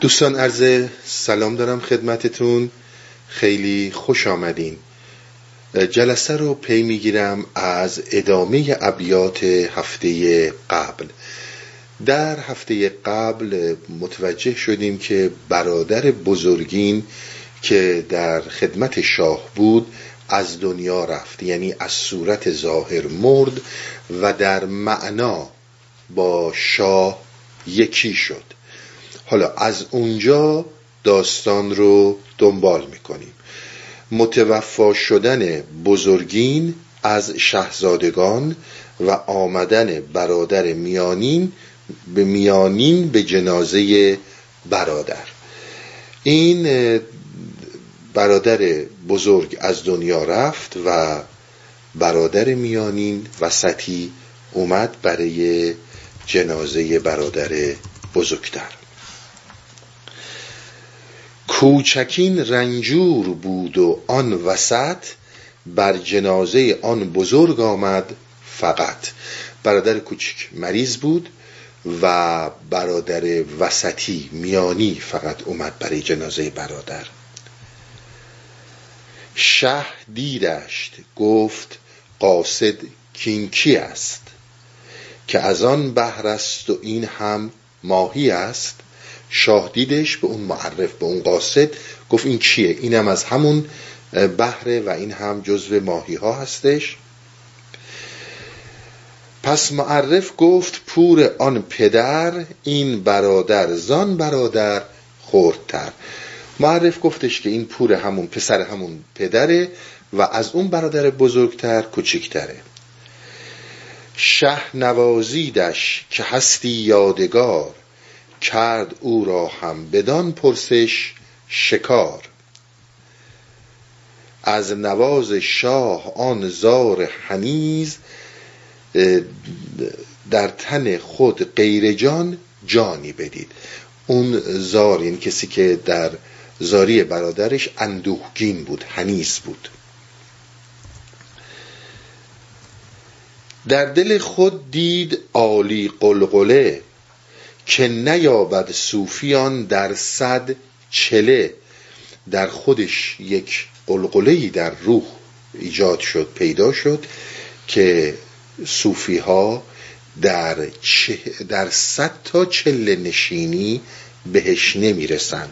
دوستان عرض سلام دارم خدمتتون. خیلی خوش آمدین. جلسه رو پی می‌گیرم از ادامه ابیات هفته قبل. در هفته قبل متوجه شدیم که برادر بزرگین که در خدمت شاه بود از دنیا رفت یعنی از صورت ظاهر مرد و در معنا با شاه یکی شد. حالا از اونجا داستان رو دنبال می‌کنیم. متوفا شدن بزرگین از شهزادگان و آمدن برادر میانین به میانین به جنازه برادر. این برادر بزرگ از دنیا رفت و برادر میانین وسطی اومد برای جنازه برادر بزرگتر. کوچکین رنجور بود و آن وسط بر جنازه آن بزرگ آمد فقط. برادر کوچک مریض بود و برادر وسطی میانی فقط اومد برای جنازه برادر. شه دیدشت گفت قاصد کینکی است؟ که از آن بهر است و این هم ماهی است؟ شاه دیدش به اون معرف به اون قاصد. گفت این چیه؟ اینم از همون بهره و این هم جزو ماهی ها هستش. پس معرف گفت پور آن پدر این برادر زان برادر خوردتر. معرف گفتش که این پور همون پسر همون پدره و از اون برادر بزرگتر کوچکتره. شه نوازیدش که هستی یادگار کرد او را هم بدان پرسش شکار. از نواز شاه آن زار حنیز در تن خود غیر جان جانی بدید. اون زار یعنی کسی که در زاری برادرش اندوهگین بود حنیز بود. در دل خود دید عالی قلقله که نیابد صوفیان در صد چله در خودش یک قلقله در روح ایجاد شد پیدا شد که صوفی ها در, در صد تا چله نشینی بهش نمی‌رسن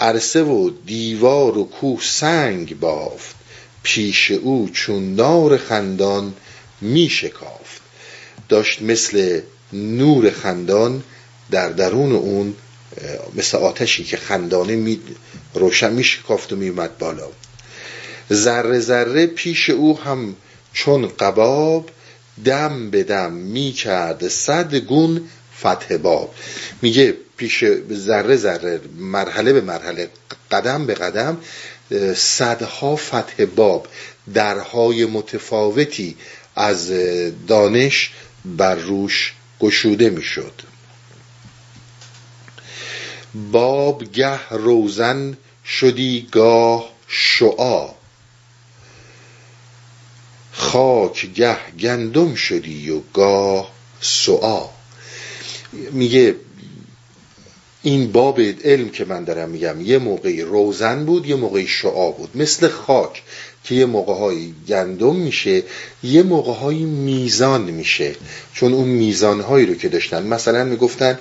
عرصه و دیوار و کوه سنگ بافت پیش او چون نار خندان می شکافت داشت مثل نور خندان در درون اون مثل آتشی که خندانه می روشن می شکافت و می اومد بالا. ذره ذره پیش او هم چون قباب دم به دم می کرد. صد گون فتح باب. میگه پیش ذره ذره مرحله به مرحله قدم به قدم صدها فتح باب درهای متفاوتی از دانش بر روش گشوده می‌شد. باب گه روزن شدی گاه شعا. خاک گه گندم شدی و گاه سعا. میگه این باب علم که من دارم میگم یه موقعی روزن بود یه موقعی شعا بود. مثل خاک. که یه موقع های گندم میشه یه موقع های میزان میشه. چون اون میزان هایی رو که داشتن مثلا می‌گفتن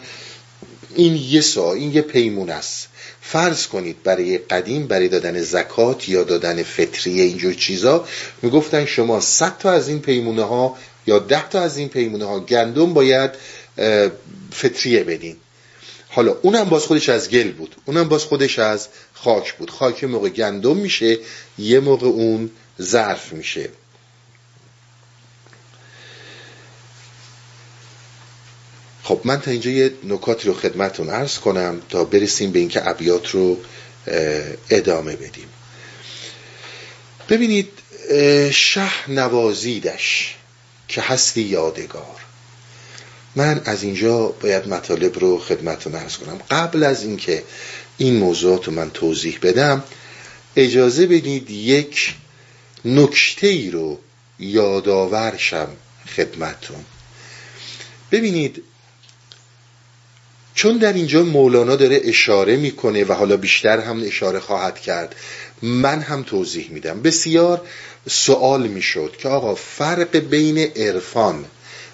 این یه سا این یه پیمون است. فرض کنید برای قدیم برای دادن زکات یا دادن فطریه اینجور چیزا می‌گفتن شما 100 تا از این پیمونه ها یا 10 تا از این پیمونه ها گندم باید فطریه بدین. حالا اونم باز خودش از گل بود. اونم باز خودش از خاک بود. خاک موقع گندم میشه یه موقع اون ظرف میشه. خب من تا اینجا یه نکاتی رو خدمتون عرض کنم تا برسیم به اینکه ابیات رو ادامه بدیم. ببینید شه نوازیدش که هستی یادگار. من از اینجا باید مطالب رو خدمتتون ارز کنم. قبل از اینکه این موضوعات رو من توضیح بدم اجازه بدید یک نکته ای رو یادآورشم خدمتتون. ببینید چون در اینجا مولانا داره اشاره می‌کنه و حالا بیشتر هم اشاره خواهد کرد من هم توضیح میدم. بسیار سوال می‌شد که آقا فرق بین عرفان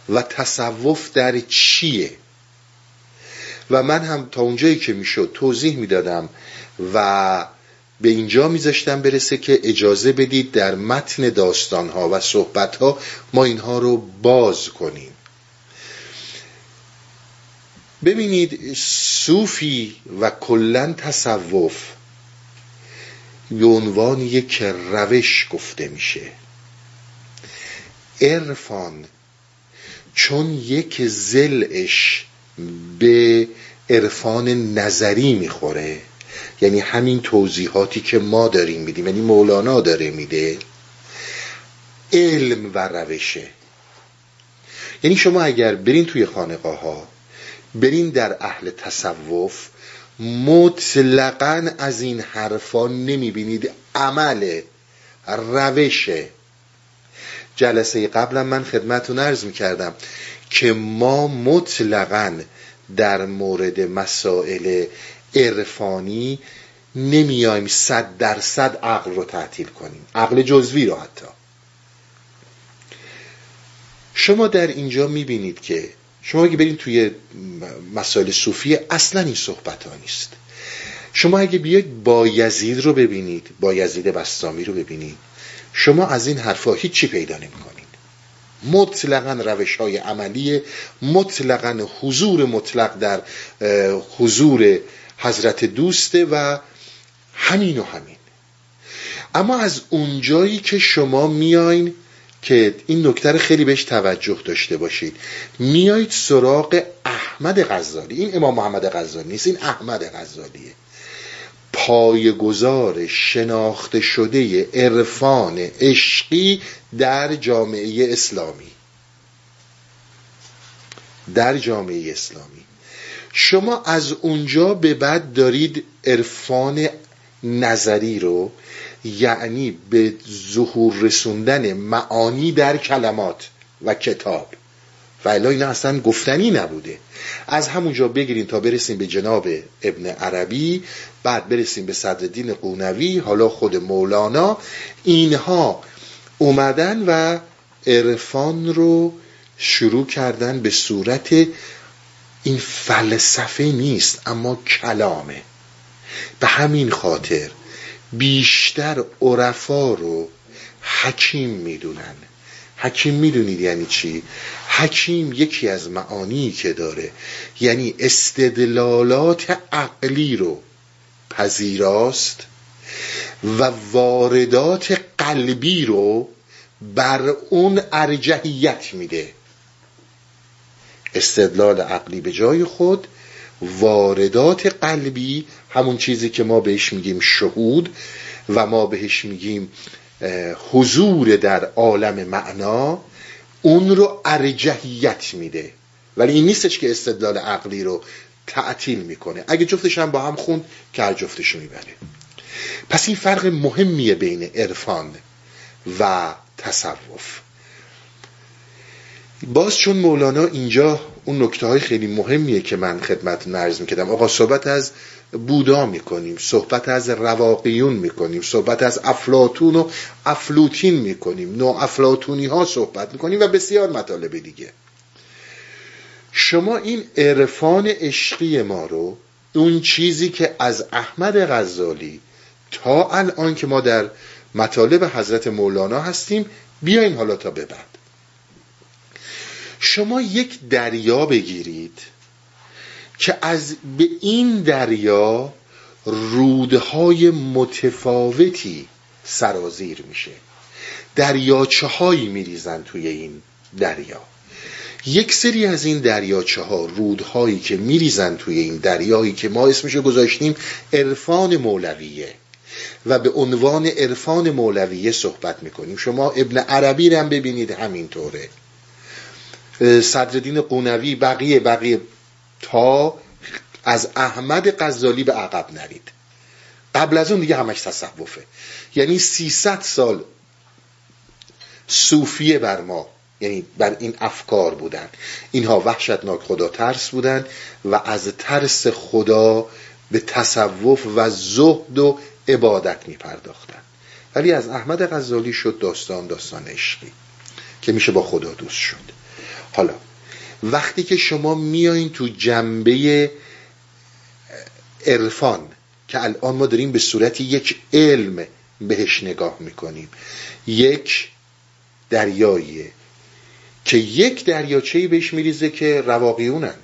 و تصوف در چیه؟ و من هم تا اونجایی که می‌شد توضیح می‌دادم و به اینجا میذاشتم برسه که اجازه بدید در متن داستانها و صحبتها ما اینها رو باز کنیم. ببینید صوفی و کلا تصوف به عنوان یک روش گفته میشه. عرفان چون یک زلش به عرفان نظری می‌خوره. یعنی همین توضیحاتی که ما داریم میدیم یعنی مولانا داره میده. علم و روشه. یعنی شما اگر برین توی خانقاه ها برین در اهل تصوف مطلقا از این حرفا نمی‌بینید عمل روش. جلسه قبلا من خدمتون عرض می‌کردم که ما مطلقا در مورد مسائل عرفانی نمیایم صد درصد عقل رو تعطیل کنیم. عقل جزوی رو حتی. شما در اینجا می‌بینید که شما اگه برید توی مسائل صوفی اصلا این صحبت ها نیست. شما اگه بیاید با یزید رو ببینید با یزید بستامی رو ببینید. شما از این حرفا هیچی پیدا نمی کنید مطلقا روش های عملی مطلقا حضور مطلق در حضور حضرت دوسته و همین و همین. اما از اونجایی که شما میاین که این نکته خیلی بهش توجه داشته باشید میایید سراغ احمد غزالی. این امام محمد غزالی نیست این احمد غزالیه. پایگزار شناخته شده عرفان عشقی در جامعه اسلامی. در جامعه اسلامی. شما از اونجا به بعد دارید عرفان نظری رو یعنی به ظهور رسوندن معانی در کلمات و کتاب. و الا این اصلا گفتنی نبوده. از همونجا بگیریم تا برسیم به جناب ابن عربی بعد برسیم به صدرالدین قونوی حالا خود مولانا. اینها اومدن و عرفان رو شروع کردن به صورت این فلسفه نیست اما کلامه. به همین خاطر بیشتر عرفا رو حکیم می‌دونن. حکیم می‌دونید یعنی چی؟ حکیم یکی از معانی که داره یعنی استدلالات عقلی رو پذیراست و واردات قلبی رو بر اون ارجحیت میده. استدلال عقلی به جای خود واردات قلبی همون چیزی که ما بهش میگیم شهود و ما بهش میگیم حضور در عالم معنا اون رو ارجحیت میده. ولی این نیستش که استدلال عقلی رو تعطیل می‌کنه. اگه جفتش هم با هم خوند که جفتش رو می‌بره. پس این فرق مهمیه بین عرفان و تصوف. باز چون مولانا اینجا اون نکته های خیلی مهمیه که من خدمت نرز می‌کردم. آقا صحبت از بودا می‌کنیم صحبت از رواقیون می‌کنیم صحبت از افلاتون و افلوتین می‌کنیم. نو افلاتونی ها صحبت می‌کنیم و بسیار مطالب دیگه. شما این عرفان عشقی ما رو اون چیزی که از احمد غزالی تا الان که ما در مطالب حضرت مولانا هستیم بیایم حالا تا به بعد. شما یک دریا بگیرید. که از به این دریا رودهای متفاوتی سرازیر میشه. دریاچه هایی میریزن توی این دریا. یک سری از این دریاچه ها رودهایی که میریزن توی این دریایی که ما اسمشو گذاشتیم عرفان مولویه. و به عنوان عرفان مولویه صحبت می‌کنیم. شما ابن عربی رو هم ببینید همینطوره. صدردین قونوی بقیه بقیه تا از احمد غزالی به عقب نرید. قبل از اون دیگه همش تصوفه. یعنی 300 سال صوفیه بر ما یعنی بر این افکار بودن. اینها وحشتناک خدا ترس بودن و از ترس خدا به تصوف و زهد و عبادت می پرداختن ولی از احمد غزالی شد داستان داستان عشقی که میشه با خدا دوست شد. حالا وقتی که شما میایین تو جنبه عرفان که الان ما داریم به صورت یک علم بهش نگاه می‌کنیم. یک دریاییه که یک دریاچهی بهش میریزه که رواقیونن.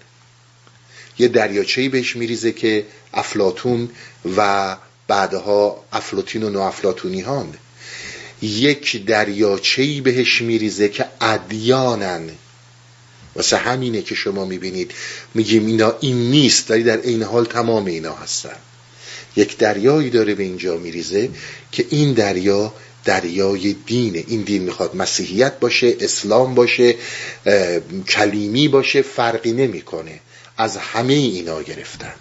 یه دریاچهی بهش میریزه که افلاتون و بعدها افلاتین و نوافلاتونی هان یک دریاچهی بهش میریزه که ادیانن. واسه همینه که شما می‌بینید. میگیم اینا این نیست ولی در این حال تمام اینا هستن. یک دریایی داره به اینجا میریزه که این دریا دریای دینه. این دین می‌خواد مسیحیت باشه اسلام باشه کلیمی باشه فرقی نمی‌کنه. از همه اینا گرفتن.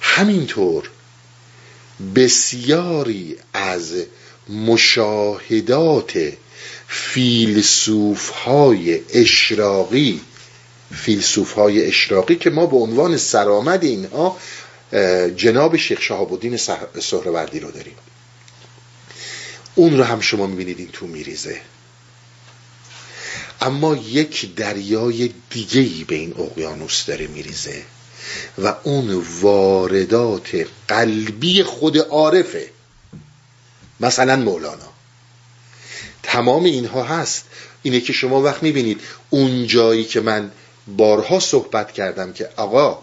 همینطور بسیاری از مشاهدات فیلسوف های اشراقی فیلسوف های اشراقی که ما به عنوان سرآمد اینها جناب شیخ شهاب الدین سهروردی رو داریم. اون رو هم شما می‌بینید این تو میریزه. اما یک دریای دیگه به این اقیانوس داره میریزه و اون واردات قلبی خود عارفه. مثلا مولانا. تمام اینها هست. اینه که شما وقت می‌بینید اون جایی که من بارها صحبت کردم که آقا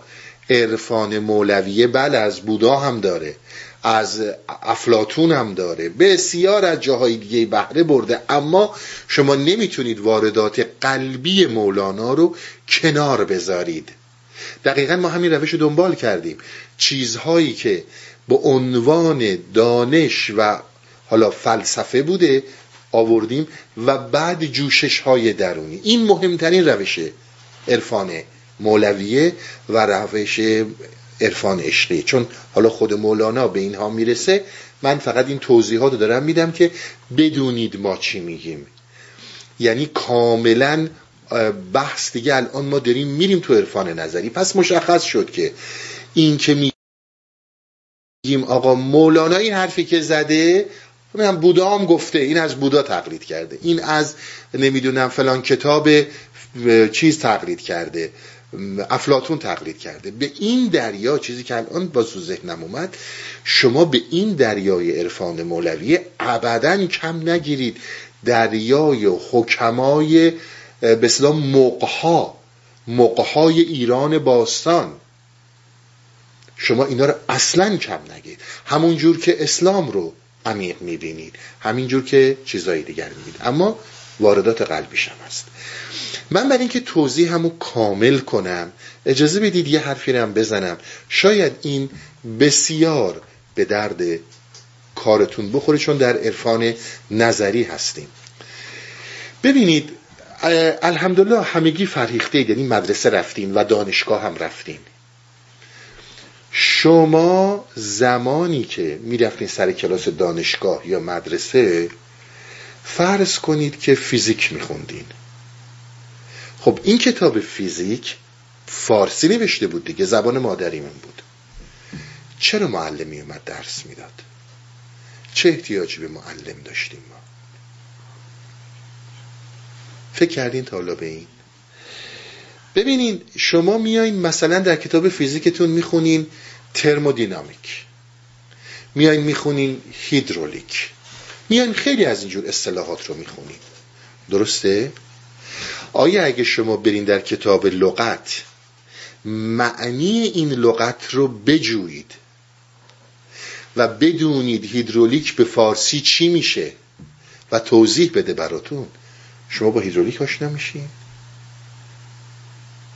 عرفان مولویه بله از بودا هم داره از افلاتون هم داره بسیار از جاهای دیگه بهره برده اما شما نمی‌تونید واردات قلبی مولانا رو کنار بذارید. دقیقا ما همین روش رو دنبال کردیم. چیزهایی که به عنوان دانش و حالا فلسفه بوده آوردیم و بعد جوشش های درونی. این مهمترین روش عرفان مولویه و روش عرفان عشقی. چون حالا خود مولانا به اینها می‌رسه من فقط این توضیحات رو دارم میدم که بدونید ما چی میگیم. یعنی کاملا بحث دیگه الان ما داریم میریم تو عرفان نظری. پس مشخص شد که این که میگیم آقا مولانا این حرفی که زده هم بودا هم گفته این از بودا تقلید کرده. این از نمی‌دونم فلان کتاب چیز تقلید کرده افلاتون تقلید کرده. به این دریا چیزی که الان با سو ذهنم اومد شما به این دریای عرفان مولوی ابدا کم نگیرید. دریای حکمای به اصطلاح مقها مقهای ایران باستان. شما اینا رو اصلا کم نگید همون جور که اسلام رو عمیق می‌بینید. همین جور که چیزایی دیگر می‌بینید. اما واردات قلبیش هم هست. من برای اینکه توضیح همو کامل کنم اجازه بدید یه حرفی رو هم بزنم. شاید این بسیار به درد کارتون بخوره چون در عرفان نظری هستیم. ببینید الحمدلله همگی فرهیخته یعنی مدرسه رفتین و دانشگاه هم رفتین شما زمانی که می‌رفتین سر کلاس دانشگاه یا مدرسه فرض کنید که فیزیک میخوندین. خب این کتاب فیزیک فارسی نوشته بود دیگه زبان مادری من بود. چرا معلمی اومد درس می‌داد؟ چه احتیاجی به معلم داشتیم ما؟ فکر کردین تا به این ببینین شما میایین مثلا در کتاب فیزیکتون می‌خونین ترمودینامیک. میایین می‌خونین هیدرولیک. میایین خیلی از اینجور اصطلاحات رو می‌خونین. درسته؟ آیا اگه شما برین در کتاب لغت معنی این لغت رو بجویید و بدونید هیدرولیک به فارسی چی میشه و توضیح بده براتون شما با هیدرولیک آشنا میشین؟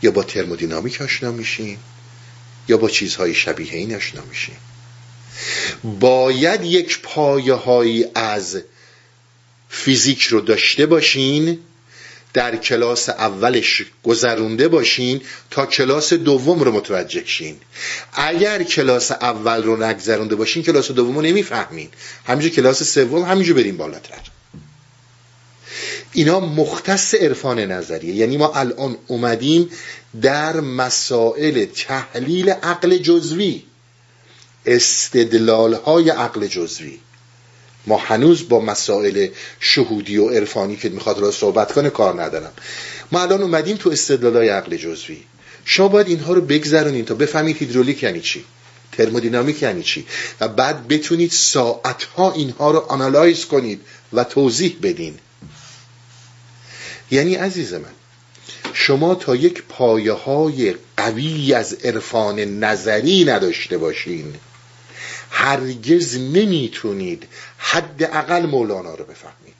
یا با ترمودینامیک آشنا میشین یا با چیزهای شبیه این آشنا میشین باید یک پایه هایی از فیزیک رو داشته باشین در کلاس اولش گذرونده باشین تا کلاس دوم رو متوجه شین. اگر کلاس اول رو نگذرونده باشین کلاس دوم رو نمی‌فهمین. همینجور کلاس سوم همینجور بریم بالاتر. اینا مختص عرفان نظریه. یعنی ما الان اومدیم در مسائل تحلیل عقل جزوی استدلال های عقل جزوی. ما هنوز با مسائل شهودی و عرفانی که می‌خواد را صحبت کنه کار ندارم. ما الان اومدیم تو استدلال های عقل جزوی. شما باید اینها رو بگذرونید تا بفهمید هیدرولیک یعنی چی ترمودینامیک یعنی چی و بعد بتونید ساعتها اینها رو آنالایز کنید و توضیح بدین. یعنی عزیز من شما تا یک پایه های قوی از عرفان نظری نداشته باشین. هرگز نمی‌تونید حداقل مولانا رو بفهمید.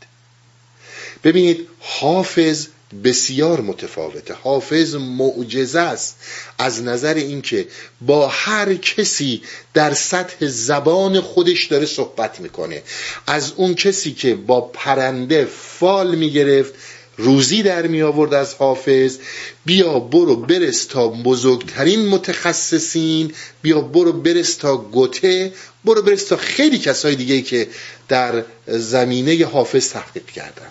ببینید حافظ بسیار متفاوته. حافظ معجزه است از نظر اینکه با هر کسی در سطح زبان خودش داره صحبت می‌کنه. از اون کسی که با پرنده فال می‌گرفت روزی در می آورد از حافظ. بیا برو برس تا بزرگترین متخصصین. بیا برو برس تا گوته. برو برس تا خیلی کسای دیگه که در زمینه حافظ تحقیق کردن.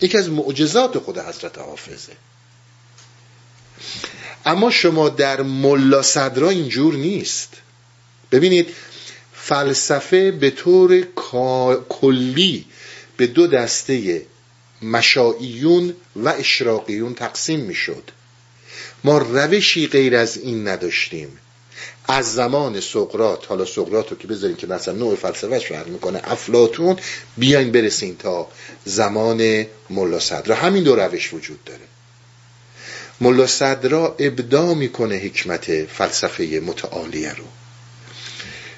یکی از معجزات خود حضرت حافظه. اما شما در ملا صدرا اینجور نیست. ببینید فلسفه به طور کلی به دو دسته مشاییون و اشراقیون تقسیم می‌شد. ما روشی غیر از این نداشتیم. از زمان سقرات حالا سقرات رو که بذاریم که مثلا نوع فلسفهش فرق می‌کنه افلاتون بیاین برسیم تا زمان ملا صدرا. همین دو روش وجود داره. ملا صدرا ابدا می‌کنه حکمت فلسفه متعالیه رو.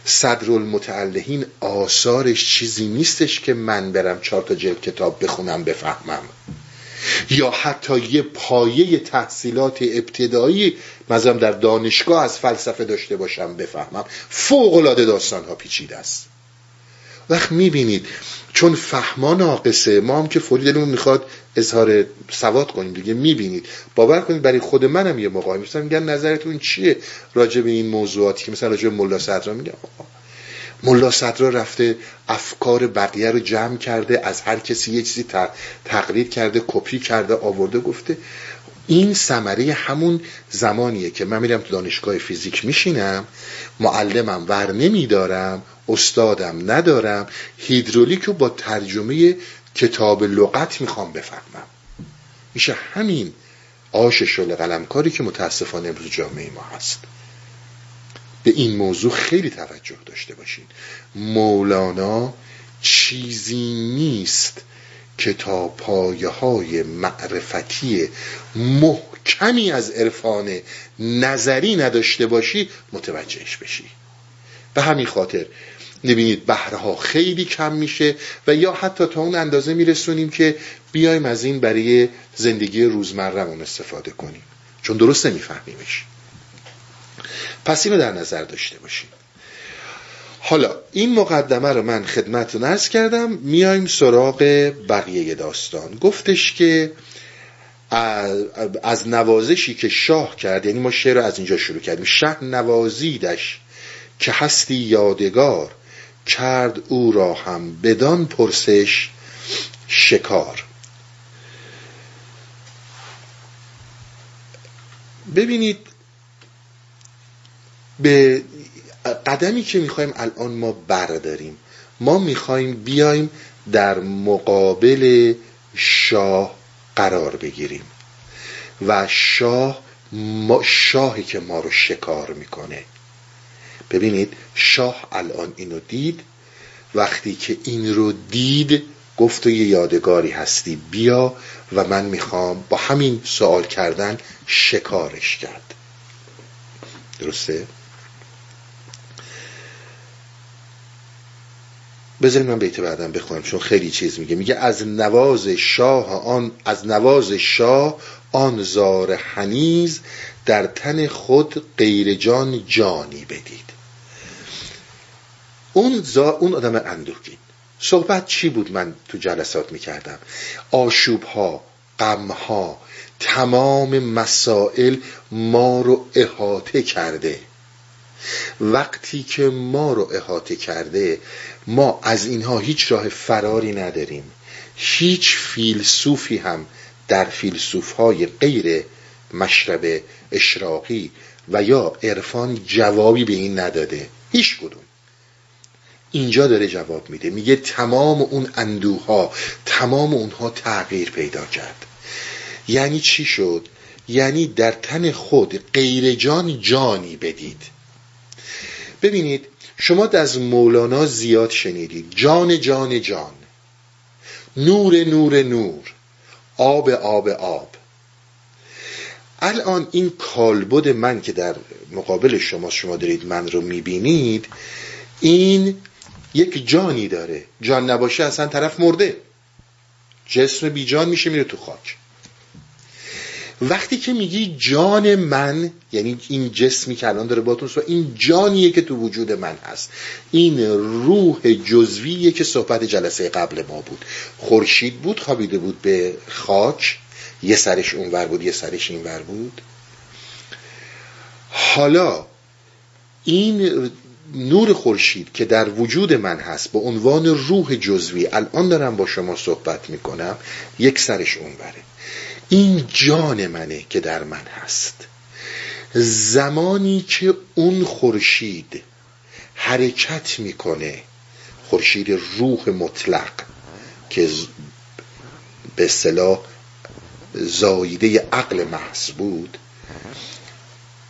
صدر المتعلهین آثارش چیزی نیستش که من برم چهار تا جلد کتاب بخونم بفهمم. یا حتی یه پایه تحصیلات ابتدایی مثلا در دانشگاه از فلسفه داشته باشم بفهمم. فوق العاده داستان ها پیچیده است. وقت می‌بینید چون فهما ناقصه ما هم که فوری دلمون می‌خواد اظهار سواد کنیم دیگه می‌بینید. باور کنید برای خود منم یه موقعی مثلا میگن نظرتون چیه راجع به این موضوعاتی که مثلا راجع به ملا صدرا میگن ملا صدرا رفته افکار بقیه رو جمع کرده از هر کسی یه چیزی تقلید کرده کپی کرده آورده گفته. این ثمره همون زمانیه که من میرم تو دانشگاه فیزیک میشینم معلمم ور نمیدارم استادم ندارم هیدرولیک رو با ترجمه کتاب لغت می‌خوام بفهمم. میشه همین آش شل قلمکاری که متاسفانه امروز جامعه ما هست. به این موضوع خیلی توجه داشته باشین. مولانا چیزی نیست که تا پایه های معرفتی محکمی از عرفان نظری نداشته باشی متوجهش بشی. به همین خاطر نبینید بهرها خیلی کم میشه و یا حتی تا اون اندازه میرسونیم که بیایم از این برای زندگی روزمرهمون استفاده کنیم. چون درست نمیفهمیمش پس اینو در نظر داشته باشیم. حالا این مقدمه رو من خدمت نرس کردم میایم سراغ بقیه داستان. گفتش که از نوازشی که شاه کرد یعنی ما شعر رو از اینجا شروع کردیم. شه نوازیدش که هستی یادگار کرد او را هم بدان پرسش شکار. ببینید به قدمی که می‌خوایم الان ما برداریم ما می‌خوایم بیایم در مقابل شاه قرار بگیریم و شاه ما شاهی که ما رو شکار می‌کنه. ببینید شاه الان اینو دید. وقتی که این رو دید گفت و یه یادگاری هستی بیا و من می‌خوام با همین سوال کردن شکارش کرد. درسته؟ بذارید من بیت بعدم بخونم چون خیلی چیز میگه. میگه از نواز شاه آن از نواز شاه آن زار حنیز در تن خود غیر جان جانی بدید. اون, زا اون آدم اندوهگین. صحبت چی بود من تو جلسات می‌کردم؟ آشوب ها غم ها تمام مسائل ما رو احاطه کرده. وقتی که ما رو احاطه کرده ما از اینها هیچ راه فراری نداریم. هیچ فیلسوفی هم در فیلسوف های غیر مشرب اشراقی و یا عرفان جوابی به این نداده. هیچ کدوم. اینجا داره جواب میده. میگه تمام اون اندوها تمام اونها تغییر پیدا کرد. یعنی چی شد؟ یعنی در تن خود غیر جان جانی بدید. ببینید شما از مولانا زیاد شنیدید. جان جان جان. نور نور نور. آب آب آب. الان این کالبد من که در مقابل شما شما دارید من رو می‌بینید این یک جانی داره. جان نباشه اصلا طرف مرده. جسم بی جان میشه میره تو خاک. وقتی که میگی جان من یعنی این جسمی که الان داره باتون سو این جانیه که تو وجود من هست. این روح جزویه که صحبت جلسه قبل ما بود. خورشید بود خوابیده بود به خاک. یه سرش اونور بود یه سرش اینور بود. حالا این نور خورشید که در وجود من هست به عنوان روح جزوی الان دارم با شما صحبت می‌کنم یک سرش اونوره این جان منه که در من هست. زمانی که اون خورشید حرکت می‌کنه خورشید روح مطلق که به اصطلاح زاییده عقل محض بود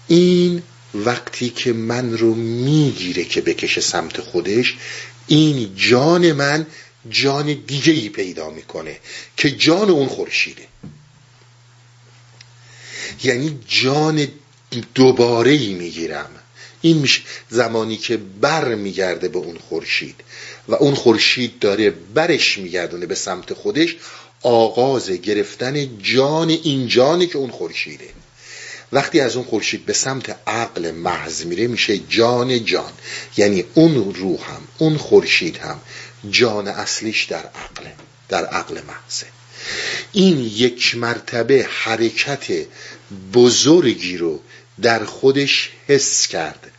این وقتی که من رو می‌گیره که بکشه سمت خودش این جان من جان دیگه ای پیدا می‌کنه که جان اون خورشیده. یعنی جان دوباره ای می‌گیرم. این میشه زمانی که بر میگرده به اون خورشید و اون خورشید داره برش میگردونه به سمت خودش آغاز گرفتن جان این جانی که اون خورشیده. وقتی از اون خورشید به سمت عقل محض میره میشه جان جان. یعنی اون روح هم اون خورشید هم جان اصلیش در عقل در عقل محضه. این یک مرتبه حرکت بزرگی رو در خودش حس کرد.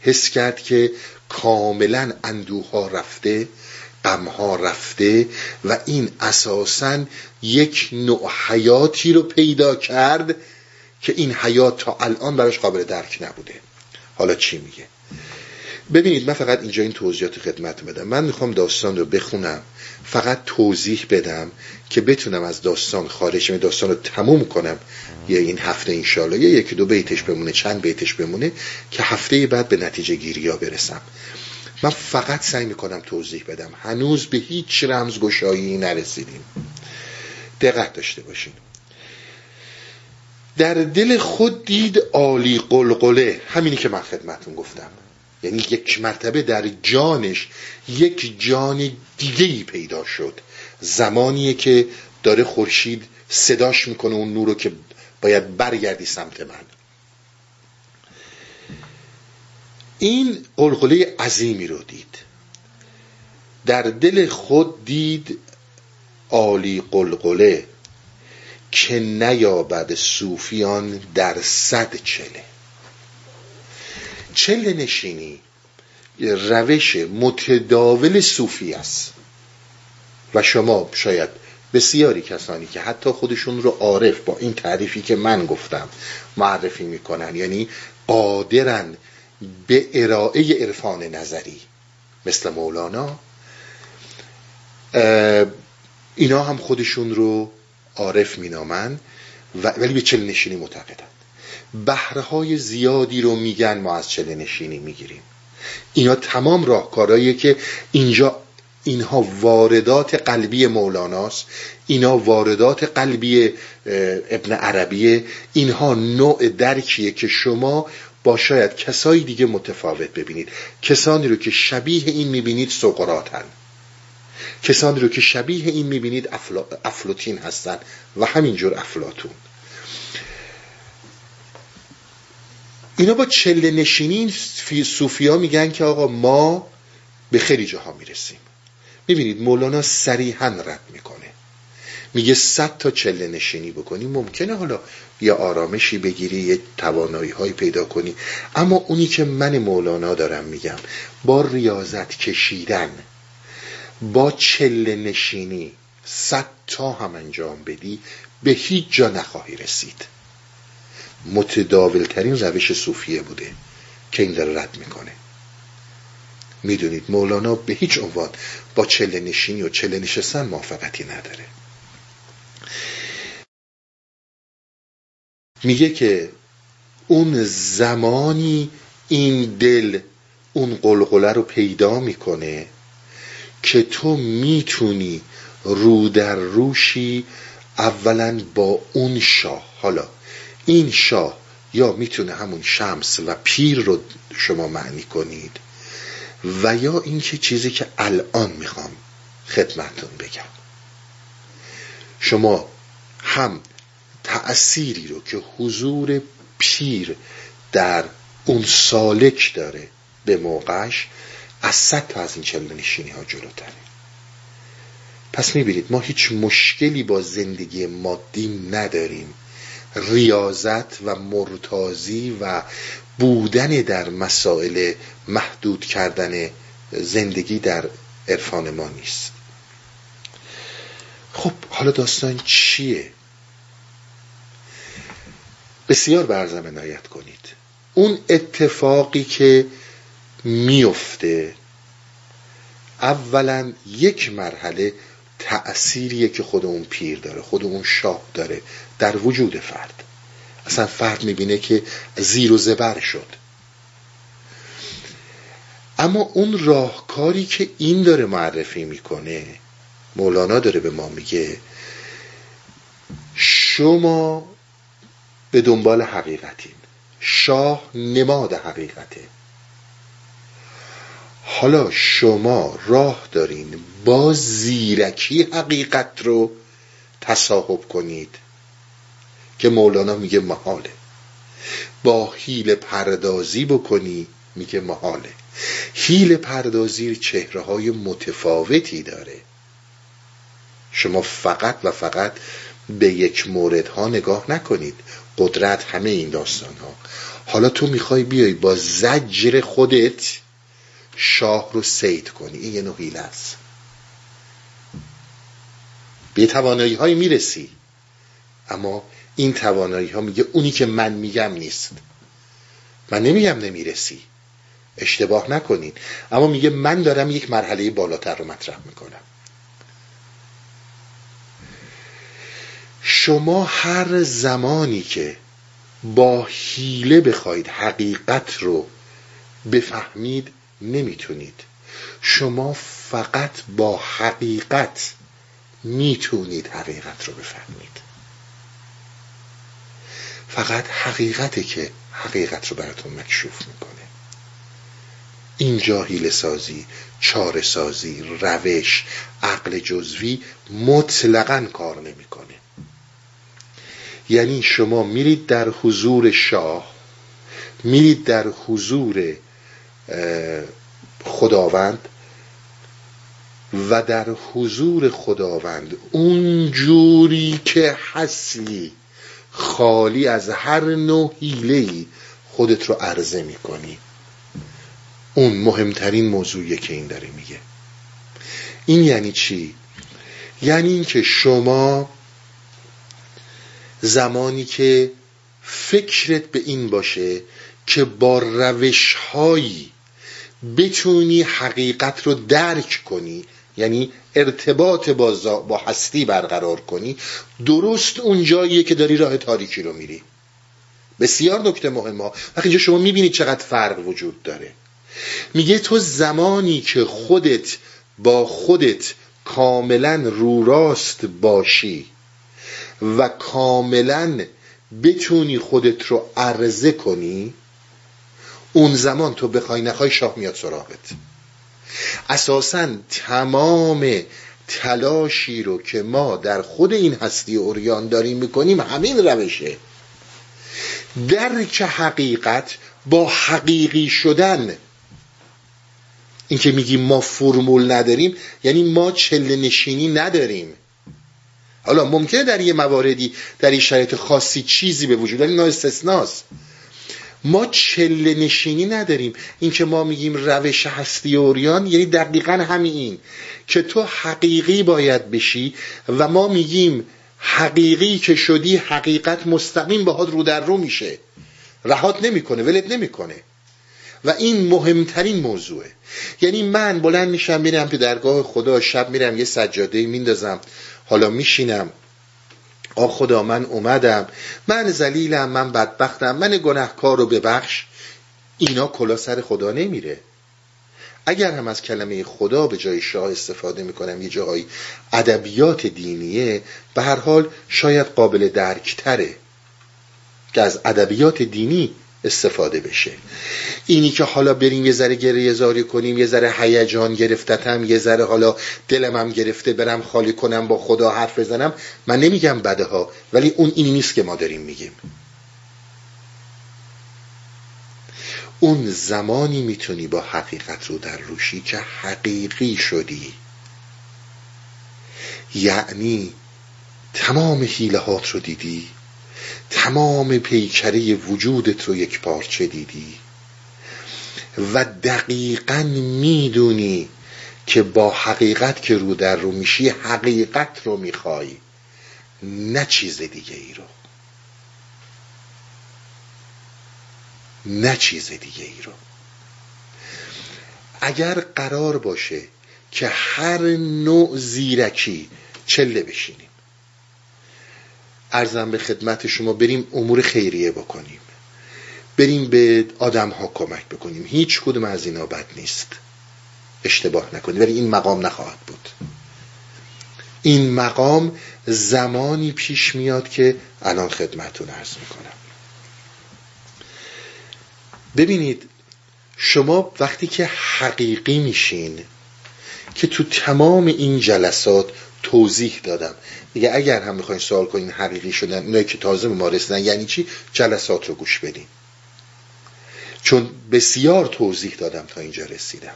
حس کرد که کاملا اندوها رفته غمها رفته و این اساسا یک نوع حیاتی رو پیدا کرد که این حیات تا الان براش قابل درک نبوده. حالا چی میگه؟ ببینید من فقط اینجا این توضیحات خدمت بدم من می‌خوام داستان رو بخونم. فقط توضیح بدم که بتونم از داستان خارج می داستان رو تموم کنم. یه این هفته انشالله یه یکی دو بیتش بمونه چند بیتش بمونه که هفته بعد به نتیجه گیری ها برسم. من فقط سعی می‌کنم توضیح بدم. هنوز به هیچ رمزگشایی نرسیدیم. دقت داشته باشین. در دل خود دید عالی قلقله. همینی که من خدمتون گفتم. یعنی یک مرتبه در جانش یک جان دیگه ای پیدا شد. زمانیه که داره خورشید صداش می‌کنه اون نور که باید برگردی سمت من. این قلقله عظیمی رو دید. در دل خود دید عالی قلقله. که نیابد صوفیان در صد چله. چله نشینی روش متداول صوفی است. و شما شاید بسیاری کسانی که حتی خودشون رو عارف با این تعریفی که من گفتم معرفی می‌کنن یعنی قادرن به ارائه عرفان نظری. مثل مولانا اینا هم خودشون رو عارف مینامن ولی به چل نشینی معتقدن. بهرهای زیادی رو میگن ما از چله نشینی می‌گیریم. اینا تمام راهکارهایی که اینجا اینها واردات قلبی مولاناست. اینا واردات قلبی ابن عربیه. اینها نوع درکیه که شما با شاید کسایی دیگه متفاوت ببینید. کسانی رو که شبیه این می‌بینید سقراتن کسانی رو که شبیه این می‌بینید افلوتین هستن و همینجور افلاتون اینا با چله نشینی صوفیا میگن که آقا ما به خیلی جاها می‌رسیم. می‌بینید مولانا صریحا رد می‌کنه. میگه صد تا چله نشینی بکنی ممکنه حالا یه آرامشی بگیری یه توانایی های پیدا کنی. اما اونی که من مولانا دارم میگم با ریاضت کشیدن با چله نشینی صد تا هم انجام بدی به هیچ جا نخواهی رسید. متداولترین روش صوفیه بوده که این داره رد می‌کنه. می‌دونید مولانا به هیچ عنوان با چله نشینی و چله نشستن موافقتی نداره. میگه که اون زمانی این دل اون قلقله رو پیدا می‌کنه که تو می‌تونی رو در روشی اولا با اون شاه. حالا این شاه یا می‌تونه همون شمس و پیر رو شما معنی کنید و یا اینکه چیزی که الان می‌خوام خدمتون بگم. شما هم تأثیری رو که حضور پیر در اون سالک داره به موقعش از صد تا از این چله نشینی ها جلوتره. پس می‌بینید ما هیچ مشکلی با زندگی مادی نداریم. ریاضت و مرتازی و بودن در مسائل محدود کردن زندگی در عرفان ما نیست. خب حالا داستان چیه؟ بسیار برزم عنایت کنید. اون اتفاقی که میفته. اولا یک مرحله تأثیریه که خود اون پیر داره خود اون شاه داره در وجود فرد. اصلا فرد می‌بینه که زیر و زبر شد. اما اون راهکاری که این داره معرفی می‌کنه مولانا داره به ما میگه شما به دنبال حقیقتین. شاه نماد حقیقته. حالا شما راه دارین با زیرکی حقیقت رو تصاحب کنید. که مولانا میگه محاله. با حیل پردازی بکنی میگه محاله. حیل پردازی چهره های متفاوتی داره. شما فقط و فقط به یک مورد ها نگاه نکنید. قدرت همه این داستان ها حالا تو می‌خوای بیای با زجر خودت شاه رو سید کنی. این یه نوع حیله است. به توانایی های می‌رسی. اما این توانایی ها میگه اونی که من میگم نیست. من نمیگم نمی‌رسی. اشتباه نکنین. اما میگه من دارم یک مرحله بالاتر رو مطرح می‌کنم. شما هر زمانی که با حیله بخواید حقیقت رو بفهمید نمی‌تونید. شما فقط با حقیقت می‌تونید حقیقت رو بفهمید. فقط حقیقته که حقیقت رو براتون مکشوف می‌کنه. اینجا حیل سازی چاره سازی روش عقل جزوی مطلقا کار نمی‌کنه. یعنی شما میرید در حضور شاه میرید در حضور خداوند و در حضور خداوند اون جوری که هستی خالی از هر نوع حیله خودت رو عرضه می‌کنی اون مهمترین موضوعیه که این داره میگه این یعنی چی؟ یعنی اینکه شما زمانی که فکرت به این باشه که با روشهایی بتونی حقیقت رو درک کنی یعنی ارتباط با, با هستی برقرار کنی درست اون جاییه که داری راه تاریکی رو میری. بسیار نکته مهمه وقتی شما می‌بینید چقدر فرق وجود داره. میگه تو زمانی که خودت با خودت کاملا رو راست باشی و کاملا بتونی خودت رو عرضه کنی اون زمان تو بخوای نخوای شاه میاد سراغت. اساسا تمام تلاشی رو که ما در خود این هستی اوریان داریم می‌کنیم همین روشه. درک حقیقت با حقیقی شدن. این که میگیم ما فرمول نداریم یعنی ما چله نشینی نداریم. حالا ممکنه در یه مواردی در این شرایط خاصی چیزی به وجود ولی نه استثناست. ما چله نشینی نداریم. این که ما میگیم روش هستی اوریان یعنی دقیقا همین که تو حقیقی باید بشی و ما میگیم حقیقی که شدی حقیقت مستقیم باهات رو در رو میشه. رهات نمی‌کنه ولت نمی‌کنه. و این مهمترین موضوعه. یعنی من بلند میشم میرم تو درگاه خدا شب میرم یه سجاده میندازم. حالا میشینم. آ خدا من اومدم. من زلیلم من بدبختم. من گناهکار رو ببخش. اینا کلا سر خدا نمیره. اگر هم از کلمه خدا به جای شاه استفاده می‌کنم یه جایی. ادبیات دینیه به هر حال شاید قابل درکتره. که از ادبیات دینی استفاده بشه. اینی که حالا بریم یه ذره گریه زاری کنیم یه ذره هیجان گرفتتم یه ذره حالا دلم هم گرفته برم خالی کنم با خدا حرف بزنم من نمیگم بده ها ولی اون اینی نیست که ما داریم میگیم. اون زمانی می‌تونی با حقیقت رو در روشی که حقیقی شدی. یعنی تمام حیلهات رو دیدی. تمام پیکره وجودت رو یک پارچه دیدی؟ و دقیقا می‌دونی که با حقیقت که رو در رو میشی حقیقت رو می‌خوای نه چیز دیگه ای رو. نه چیز دیگه ای رو. اگر قرار باشه که هر نوع زیرکی چله بشینیم ارزم به خدمت شما بریم امور خیریه بکنیم. بریم به آدم ها کمک بکنیم. هیچ کدوم از اینا بد نیست. اشتباه نکنید ولی این مقام نخواهد بود. این مقام زمانی پیش میاد که الان خدمتون ارز می‌کنم. ببینید شما وقتی که حقیقی میشین که تو تمام این جلسات توضیح دادم دیگه اگر هم می‌خواین سوال کنین حقیقی شدن اونایی که تازه به ما رسیدن یعنی چی؟ جلسات رو گوش بدین. چون بسیار توضیح دادم تا اینجا رسیدم.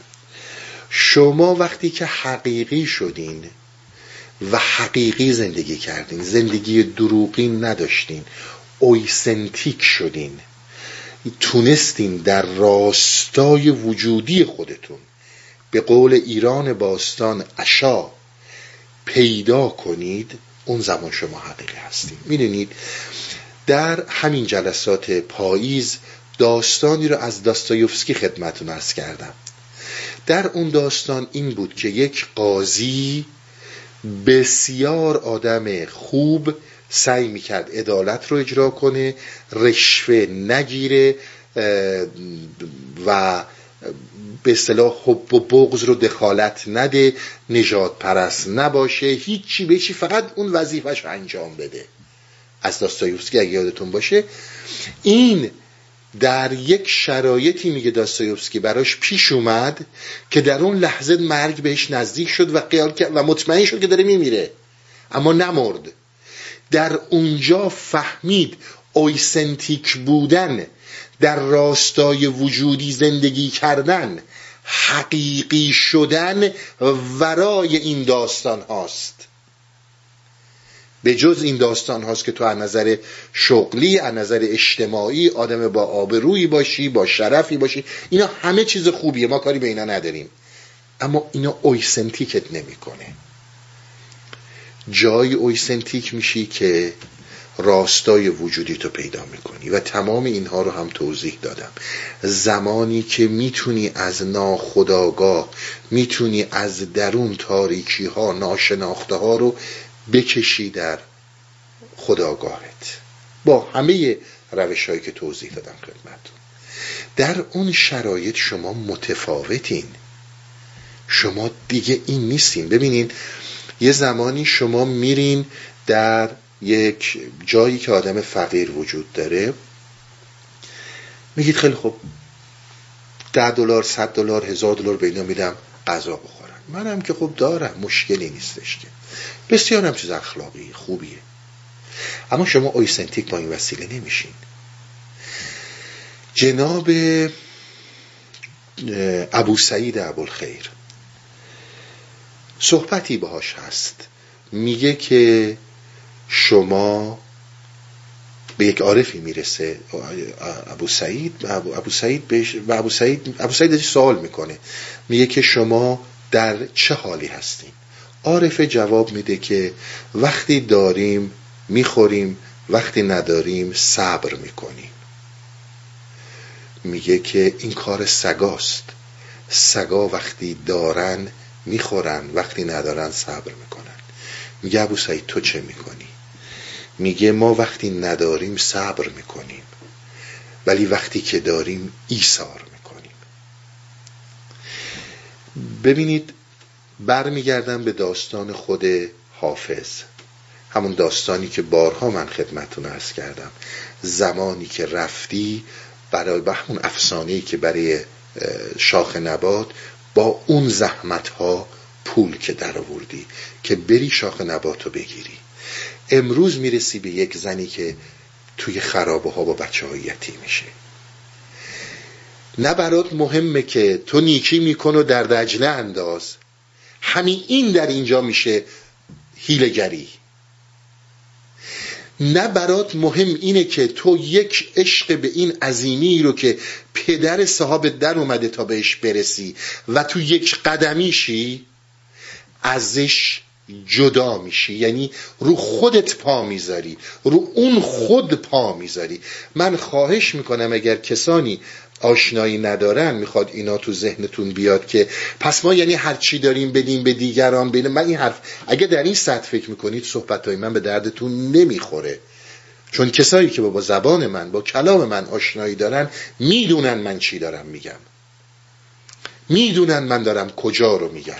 شما وقتی که حقیقی شدین و حقیقی زندگی کردین زندگی دروغی نداشتین اویسنتیک شدین تونستین در راستای وجودی خودتون به قول ایران باستان اشا پیدا کنید اون زمان شما حقیقی هستید می‌دونید در همین جلسات پاییز داستانی رو از داستایوفسکی خدمتون ارز کردم. در اون داستان این بود که یک قاضی بسیار آدم خوب سعی می‌کرد عدالت رو اجرا کنه رشوه نگیره و به اصطلاح حب و بغض رو دخالت نده نجات پرست نباشه هیچی به چی فقط اون وظیفش انجام بده. از داستایوفسکی اگه یادتون باشه. این در یک شرایطی میگه داستایوفسکی براش پیش اومد که در اون لحظه مرگ بهش نزدیک شد و قیال و مطمئن شد که داره میمیره اما نمرد. در اونجا فهمید اویسنتیک بودن در راستای وجودی زندگی کردن حقیقی شدن ورای این داستان هاست. به جز این داستان هاست که تو از نظر شغلی از نظر اجتماعی آدم با آبرویی باشی با شرفی باشی اینا همه چیز خوبیه ما کاری به اینا نداریم. اما اینا اویسنتیکت نمی‌کنه. جای اویسنتیک میشی که راستای وجودی تو پیدا می‌کنی. و تمام اینها رو هم توضیح دادم. زمانی که می‌تونی از ناخداگاه می‌تونی از درون تاریکی ها ناشناخته ها رو بکشی در خداگاهت با همه روش هایی که توضیح دادم خدمتون در اون شرایط شما متفاوتین. شما دیگه این نیستین. ببینین یه زمانی شما میرین در یک جایی که آدم فقیر وجود داره. میگید خیلی خوب ده دلار صد دلار هزار دلار به اینا میدم غذا بخورن. منم که خب دارم مشکلی نیستش که. بسیار هم چیز اخلاقی خوبیه. اما شما اویسنتیک با این وسیله نمیشین. جناب ابو سعید ابوالخیر صحبتی باهاش هست. میگه که شما به یک عارفی می‌رسه. ابو سعید ابو, ابو سعید و ابو سعید ابو سعید سوال می‌کنه. میگه که شما در چه حالی هستین؟ عارف جواب میده که وقتی داریم می‌خوریم وقتی نداریم صبر می‌کنیم. میگه که این کار سگاست. سگا وقتی دارن می‌خورن وقتی ندارن صبر می‌کنن. میگه ابو سعید تو چه می‌کنی؟ میگه ما وقتی نداریم صبر می‌کنیم ولی وقتی که داریم ایثار می‌کنیم. ببینید برمیگردم به داستان خود حافظ. همون داستانی که بارها من خدمتون ارز کردم. زمانی که رفتی برای همون افسانه که برای شاخ نبات با اون زحمت ها پول که در آوردی که بری شاخ نبات رو بگیری. امروز می‌رسی به یک زنی که توی خرابه ها با بچه های میشه. نه برات مهمه که تو نیکی میکن و در دجله انداز. همین این در اینجا میشه هیلگری نه برات مهم اینه که تو یک عشق به این عظیمی رو که پدر صاحب در اومده تا بهش برسی و تو یک قدمیشی ازش جدا میشی. یعنی رو خودت پا می‌ذاری رو اون خود پا می‌ذاری. من خواهش می‌کنم اگر کسانی آشنایی ندارن می‌خواد اینا تو ذهنتون بیاد که پس ما یعنی هر چی داریم بدیم به دیگران بدیم من این حرف. اگه در این سطح فکر می‌کنید صحبت های من به دردتون نمی‌خوره. چون کسایی که با زبان من با کلام من آشنایی دارن می‌دونن من چی دارم میگم. می‌دونن من دارم کجا رو میگم.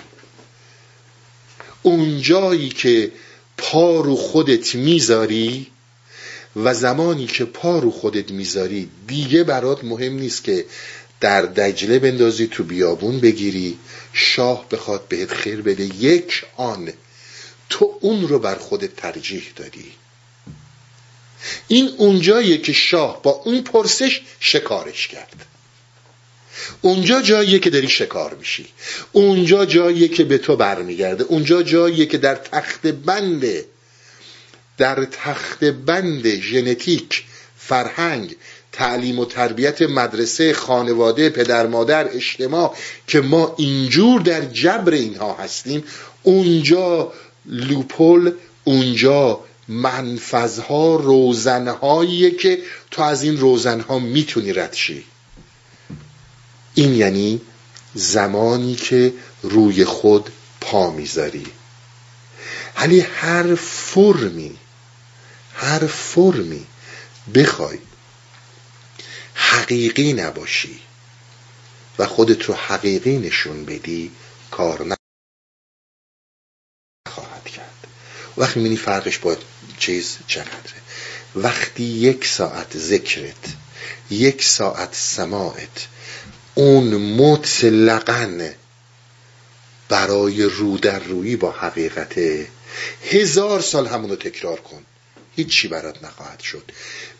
اونجایی که پا رو خودت می‌ذاری و زمانی که پا رو خودت می‌ذاری دیگه برات مهم نیست که در دجله بندازی تو بیابون بگیری شاه بخواد بهت خیر بده. یک آن تو اون رو بر خودت ترجیح دادی. این اونجاییه که شاه با اون پرسش شکارش کرد. اونجا جاییه که داری شکار میشی. اونجا جاییه که به تو برمیگرده. اونجا جاییه که در تخت بند در تخت بند ژنتیک فرهنگ تعلیم و تربیت مدرسه خانواده پدر مادر اجتماع که ما اینجور در جبر اینها هستیم اونجا لوپول اونجا منفذها روزنهاییه که تو از این روزنها می‌تونی رد شی. این یعنی زمانی که روی خود پا می‌ذاری. ولی هر فرمی هر فرمی بخوای حقیقی نباشی و خودت رو حقیقی نشون بدی کار نخواهد کرد. وقتی می‌بینی فرقش با چیز چقدره. وقتی یک ساعت ذکرت یک ساعت سماعت اون مطلقا برای رو در روی با حقیقت. هزار سال همونو تکرار کن. هیچی برات نخواهد شد.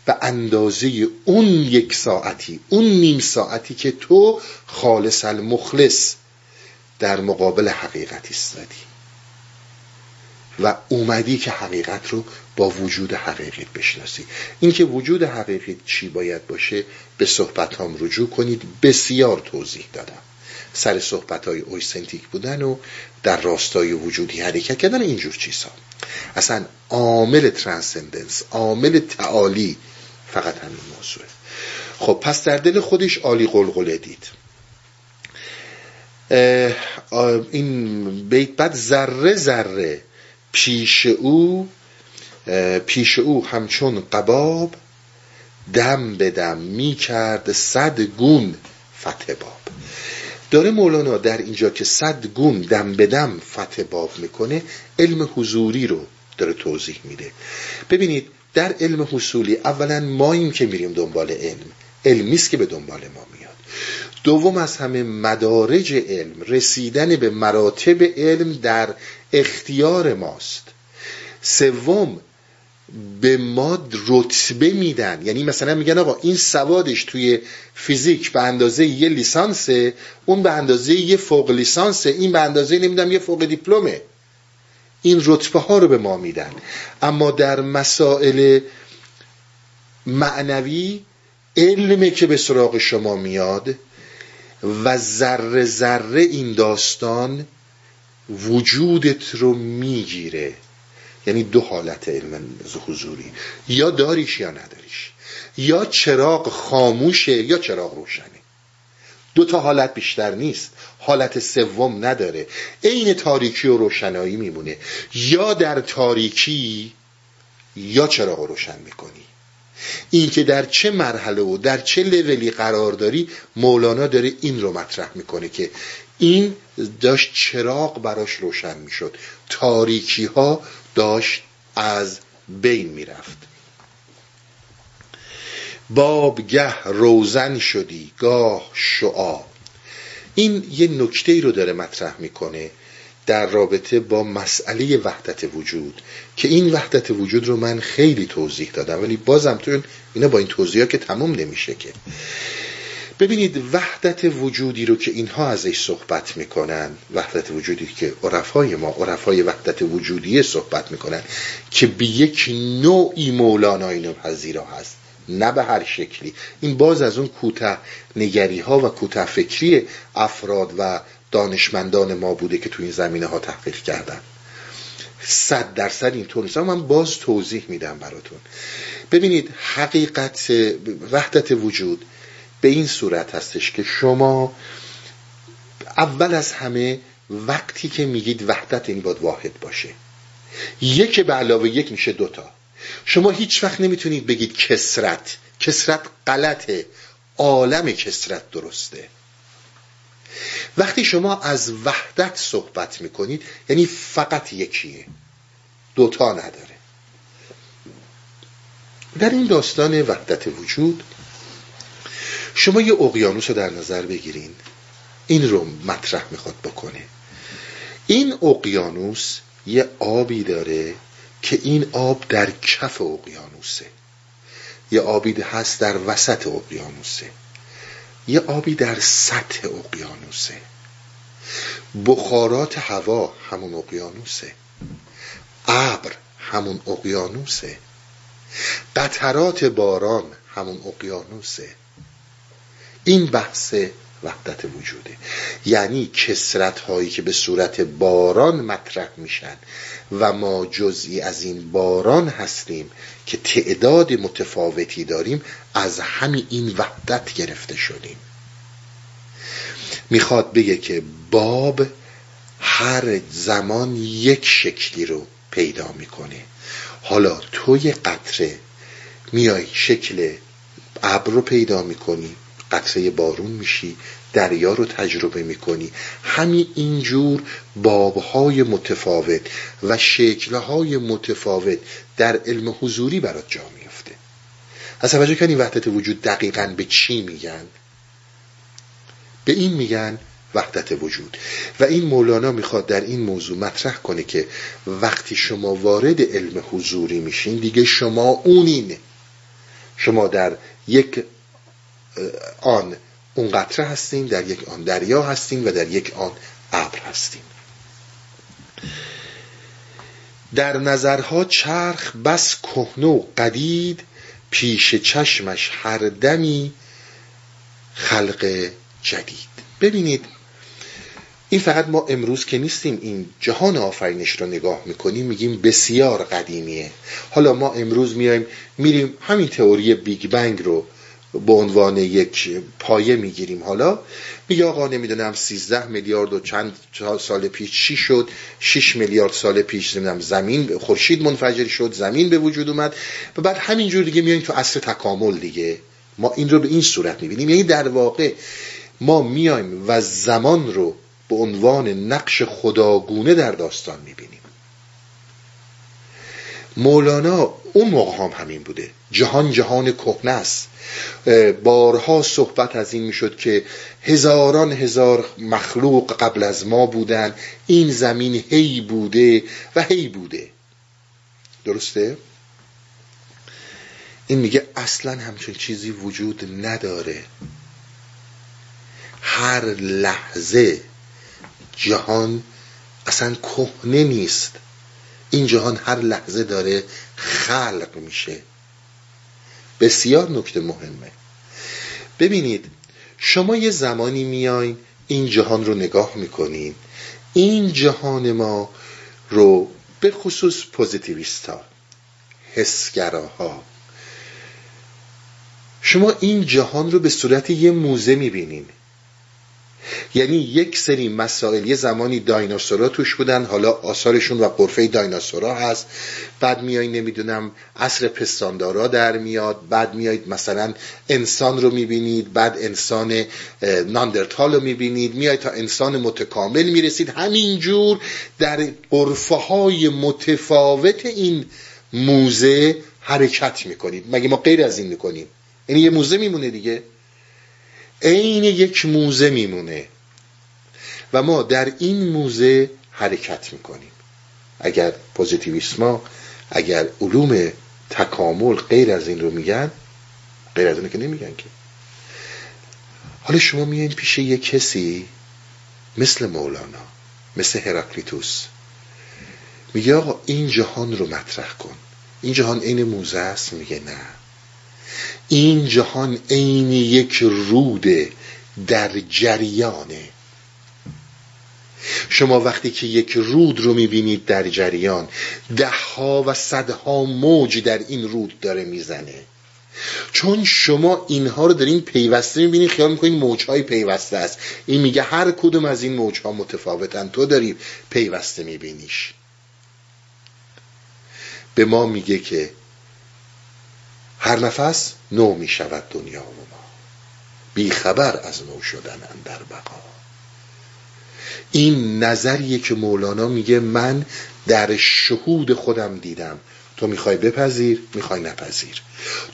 به اندازه اون یک ساعتی اون نیم ساعتی که تو خالص المخلص در مقابل حقیقت ایستادی. و اومدی که حقیقت رو با وجود حقیقیت بشناسی. اینکه وجود حقیقی چی باید باشه به صحبت هم رجوع کنید. بسیار توضیح دادم. سر صحبت های اویسنتیک بودن و در راستای وجودی حرکت کردن اینجور چیزها اصلا عامل ترانسندنس عامل تعالی فقط همین موضوعه. خب پس در دل خودش عالی قلقله دید. این بیت بعد ذره ذره پیش او پیش او همچون قباب دم به دم می کرد صد گون فتح باب. داره مولانا در اینجا که صد گون دم به دم فتح باب می‌کنه علم حضوری رو داره توضیح میده. ببینید در علم حصولی اولا ماییم که میریم دنبال علم. علمیست که به دنبال ما میاد. دوم از همه مدارج علم رسیدن به مراتب علم در اختیار ماست. سوم به ما رتبه میدن. یعنی مثلا میگن آقا این سوادش توی فیزیک به اندازه یه لیسانسه اون به اندازه یه فوق لیسانسه این به اندازه نمی‌دونم یه فوق دیپلمه. این رتبه ها رو به ما میدن. اما در مسائل معنوی علمه که به سراغ شما میاد و ذره ذره این داستان وجودت رو می‌گیره. یعنی دو حالت علم حضوری. یا داریش یا نداریش. یا چراغ خاموشه یا چراغ روشنه. دو تا حالت بیشتر نیست. حالت سوم نداره. عین تاریکی و روشنایی میمونه. یا در تاریکی یا چراغ روشن می‌کنی. این که در چه مرحله و در چه لولی قرار داری مولانا داره این رو مطرح می‌کنه که این داشت چراغ براش روشن می‌شد. تاریکی ها داشت از بین می‌رفت. بابگه روزن شدی گاه شعا. این یه نکته ای رو داره مطرح می‌کنه در رابطه با مسئله وحدت وجود که این وحدت وجود رو من خیلی توضیح دادم ولی بازم تو اینا با این توضیح ها که تموم نمیشه که. ببینید وحدت وجودی رو که اینها ازش صحبت می‌کنن وحدت وجودی که عرفای ما عرفای وحدت وجودی صحبت می‌کنن که به یک نوعی مولانا اینو پذیرا هست نه به هر شکلی. این باز از اون کوته نگری ها و کوته فکری افراد و دانشمندان ما بوده که تو این زمینه ها تحقیق کردن. صد درصد اینطور نیست. من باز توضیح میدم براتون. ببینید حقیقت وحدت وجود به این صورت هستش که شما اول از همه وقتی که میگید وحدت این باید واحد باشه. یک به علاوه یک میشه دوتا شما هیچ وقت نمی‌تونید بگید کسرت. کسرت غلطه عالم کسرت درسته. وقتی شما از وحدت صحبت می‌کنید یعنی فقط یکیه. دوتا نداره. در این داستان وحدت وجود شما یه اقیانوس رو در نظر بگیرین. این رو مطرح می‌خواد بکنه. این اقیانوس یه آبی داره که این آب در کف اقیانوسه. یه آبی هست در وسط اقیانوسه. یه آبی در سطح اقیانوسه. بخارات هوا همون اقیانوسه. ابر همون اقیانوسه. قطرات باران همون اقیانوسه. این بحث وحدت وجوده. یعنی کسرت هایی که به صورت باران مطرح میشن و ما جزئی از این باران هستیم که تعداد متفاوتی داریم از همین این وحدت گرفته شدیم. می‌خواد بگه که باب هر زمان یک شکلی رو پیدا می‌کنه. حالا توی قطره میای شکل ابر رو پیدا می‌کنی قطره بارون میشی دریا رو تجربه می‌کنی. همین اینجور بابهای متفاوت و شکلهای متفاوت در علم حضوری برات جا میفته از توجه کنی وحدت وجود دقیقا به چی میگن؟ به این میگن وحدت وجود. و این مولانا می‌خواد در این موضوع مطرح کنه که وقتی شما وارد علم حضوری میشین دیگه شما اونین شما در یک آن اون قطره هستیم در یک آن دریا هستیم و در یک آن ابر هستیم. در نظرها چرخ بس کهنه و قدید پیش چشمش هر دمی خلق جدید. ببینید این فقط ما امروز که نیستیم این جهان آفرینش رو نگاه می‌کنیم میگیم بسیار قدیمیه. حالا ما امروز میایم میریم همین تئوری بیگ بنگ رو به عنوان یک پایه می‌گیریم. حالا میگه آقا نمی‌دونم 13 میلیارد و چند سال پیش چی شد؟ 6 میلیارد سال پیش نمی‌دونم زمین خورشید منفجر شد زمین به وجود اومد. و بعد همینجور دیگه میایم تو اصل تکامل دیگه. ما این رو به این صورت می‌بینیم. یعنی در واقع ما میایم و زمان رو به عنوان نقش خداگونه در داستان می‌بینیم. مولانا اون موقع هم همین بوده. جهان جهان کهنه است. بارها صحبت از این می‌شد که هزاران هزار مخلوق قبل از ما بودن. این زمین هی بوده و هی بوده. درسته؟ این میگه اصلا همچون چیزی وجود نداره. هر لحظه جهان اصلا کهنه نیست. این جهان هر لحظه داره خلق میشه. بسیار نکته مهمه. ببینید شما یه زمانی میاین این جهان رو نگاه می‌کنین. این جهان ما رو به خصوص پوزیتیویست ها حسگراها. شما این جهان رو به صورت یه موزه می‌بینین. یعنی یک سری مسائل یه زمانی دایناسورا توش بودن حالا آثارشون و قرفه دایناسورا هست. بعد میای نمی‌دونم عصر پستاندارا در میاد. بعد میایید مثلا انسان رو می‌بینید. بعد انسان ناندرتال رو می‌بینید. میایید تا انسان متکامل می‌رسید. همینجور در قرفه های متفاوت این موزه حرکت می‌کنید. مگه ما غیر از این می‌کنیم؟ یعنی یه موزه میمونه دیگه. عین یک موزه میمونه. و ما در این موزه حرکت می‌کنیم. اگر پوزیتیویسما اگر علوم تکامل غیر از این رو میگن غیر از اینو که نمیگن که. حالا شما میایین پیش یه کسی مثل مولانا مثل هراکلیتوس. میگه آقا این جهان رو مطرح کن. این جهان عین موزه است. میگه نه. این جهان عین یک رود در جریانه. شما وقتی که یک رود رو می‌بینید در جریان ده ها و صدها موج در این رود داره می‌زنه. چون شما اینها رو دارین پیوسته می‌بینید خیال می‌کنید موجهای پیوسته است. این میگه هر کدوم از این موجها متفاوتن. تو داری پیوسته میبینیش. به ما میگه که هر نفس نو می شود دنیا و ما. بی خبر از نو شدن در بقا. این نظریه که مولانا میگه من در شهود خودم دیدم. تو می‌خوای بپذیر می‌خوای نپذیر.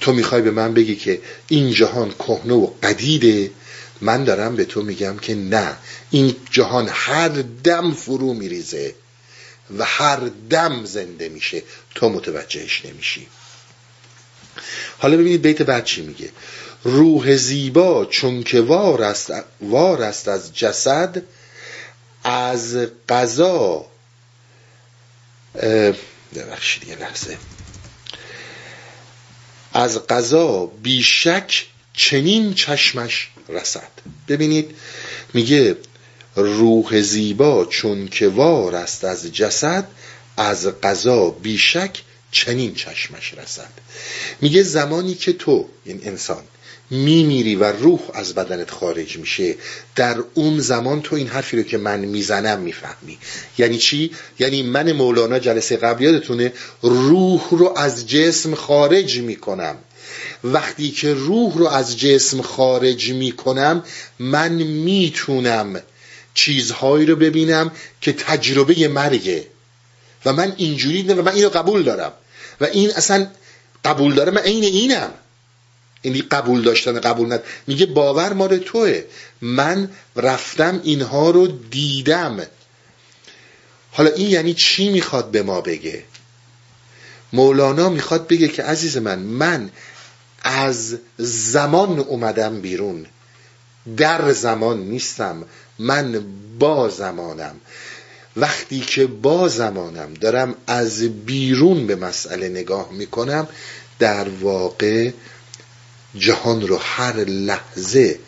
تو می‌خوای به من بگی که این جهان کهنه و قدیده. من دارم به تو میگم که نه. این جهان هر دم فرو میریزه و هر دم زنده میشه. تو متوجهش نمیشی. حالا ببینید بیت بعد چی میگه. روح زیبا چون که وار است, وار است از جسد از قضا ببخشید یه لحظه. از قضا بیشک چنین چشمش رسد. ببینید میگه روح زیبا چون که وار است از جسد از قضا بیشک چنین چشمش رسد. میگه زمانی که تو این انسان میمیری و روح از بدنت خارج میشه در اون زمان تو این حرفی رو که من می‌زنم می‌فهمی. یعنی چی؟ یعنی من مولانا جلسه قبل یادتونه روح رو از جسم خارج می‌کنم. وقتی که روح رو از جسم خارج می‌کنم من می‌تونم چیزهایی رو ببینم که تجربه مرگه. و من اینجوری و من اینو قبول دارم. و این اصلا قبول داره من عین اینم. این قبول داشتن قبول ند. میگه باور مال توه. من رفتم اینها رو دیدم. حالا این یعنی چی می‌خواد به ما بگه؟ مولانا می‌خواد بگه که عزیز من من از زمان اومدم بیرون. در زمان نیستم. من با زمانم. وقتی که با زمانم دارم از بیرون به مسئله نگاه می‌کنم در واقع جهان رو هر لحظه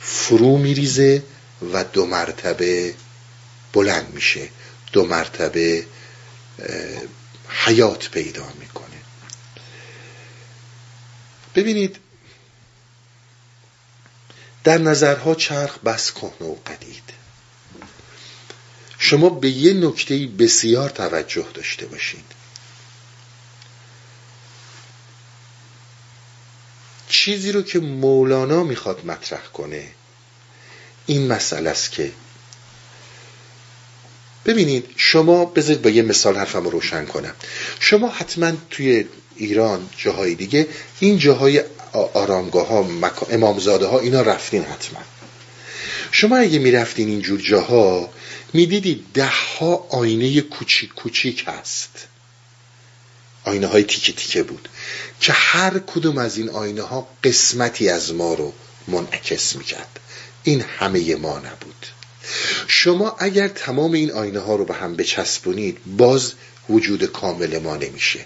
فرو میریزه و دو مرتبه بلند میشه. دو مرتبه حیات پیدا می‌کنه. ببینید در نظرها چرخ بس کهنه و قدید. شما به یه نکته بسیار توجه داشته باشید. چیزی رو که مولانا می‌خواد مطرح کنه این مسئله است که ببینید شما بذارید با یه مثال حرفم رو روشن کنم. شما حتما توی ایران جاهای دیگه این جاهای آرامگاه ها امامزاده ها اینا رفتین حتما. شما اگه می‌رفتین اینجور جاها می‌دیدید ده ها آینه کوچیک کوچیک هست. آینه های تیکه تیکه بود که هر کدوم از این آینه ها قسمتی از ما رو منعکس می‌کرد. این همه ما نبود. شما اگر تمام این آینه ها رو به هم بچسبونید باز وجود کامل ما نمیشه.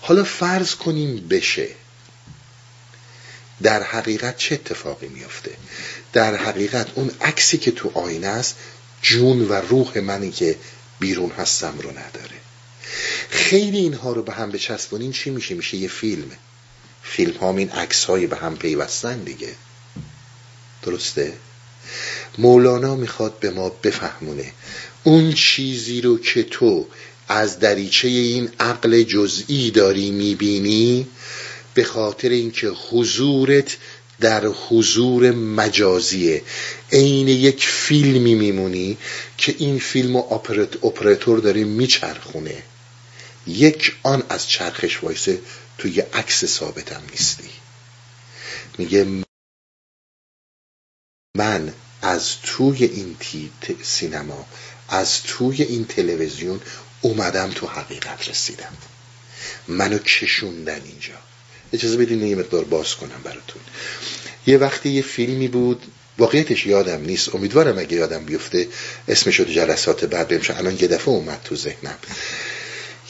حالا فرض کنیم بشه. در حقیقت چه اتفاقی میافته؟ در حقیقت اون عکسی که تو آینه است جون و روح منی که بیرون هستم رو نداره. خیلی اینها رو به هم بچسبونین چی میشه؟ میشه یه فیلم. فیلم ها این عکس های به هم پیوستن دیگه. درسته؟ مولانا می‌خواد به ما بفهمونه. اون چیزی رو که تو از دریچه این عقل جزئی داری می‌بینی به خاطر اینکه حضورت در حضور مجازیه. عین یک فیلمی میمونی که این فیلم و اپراتور داره میچرخونه. یک آن از چرخش وایسه توی عکس ثابتم نیستی. میگه من از توی این سینما از توی این تلویزیون اومدم تو حقیقت رسیدم. منو کشوندن اینجا. اجازه بدین یه مقدار باز کنم براتون. یه وقتی یه فیلمی بود واقعیتش یادم نیست. امیدوارم اگه یادم بیفته اسمش رو جلسات بعد بمشه الان یه دفعه اومد تو ذهنم.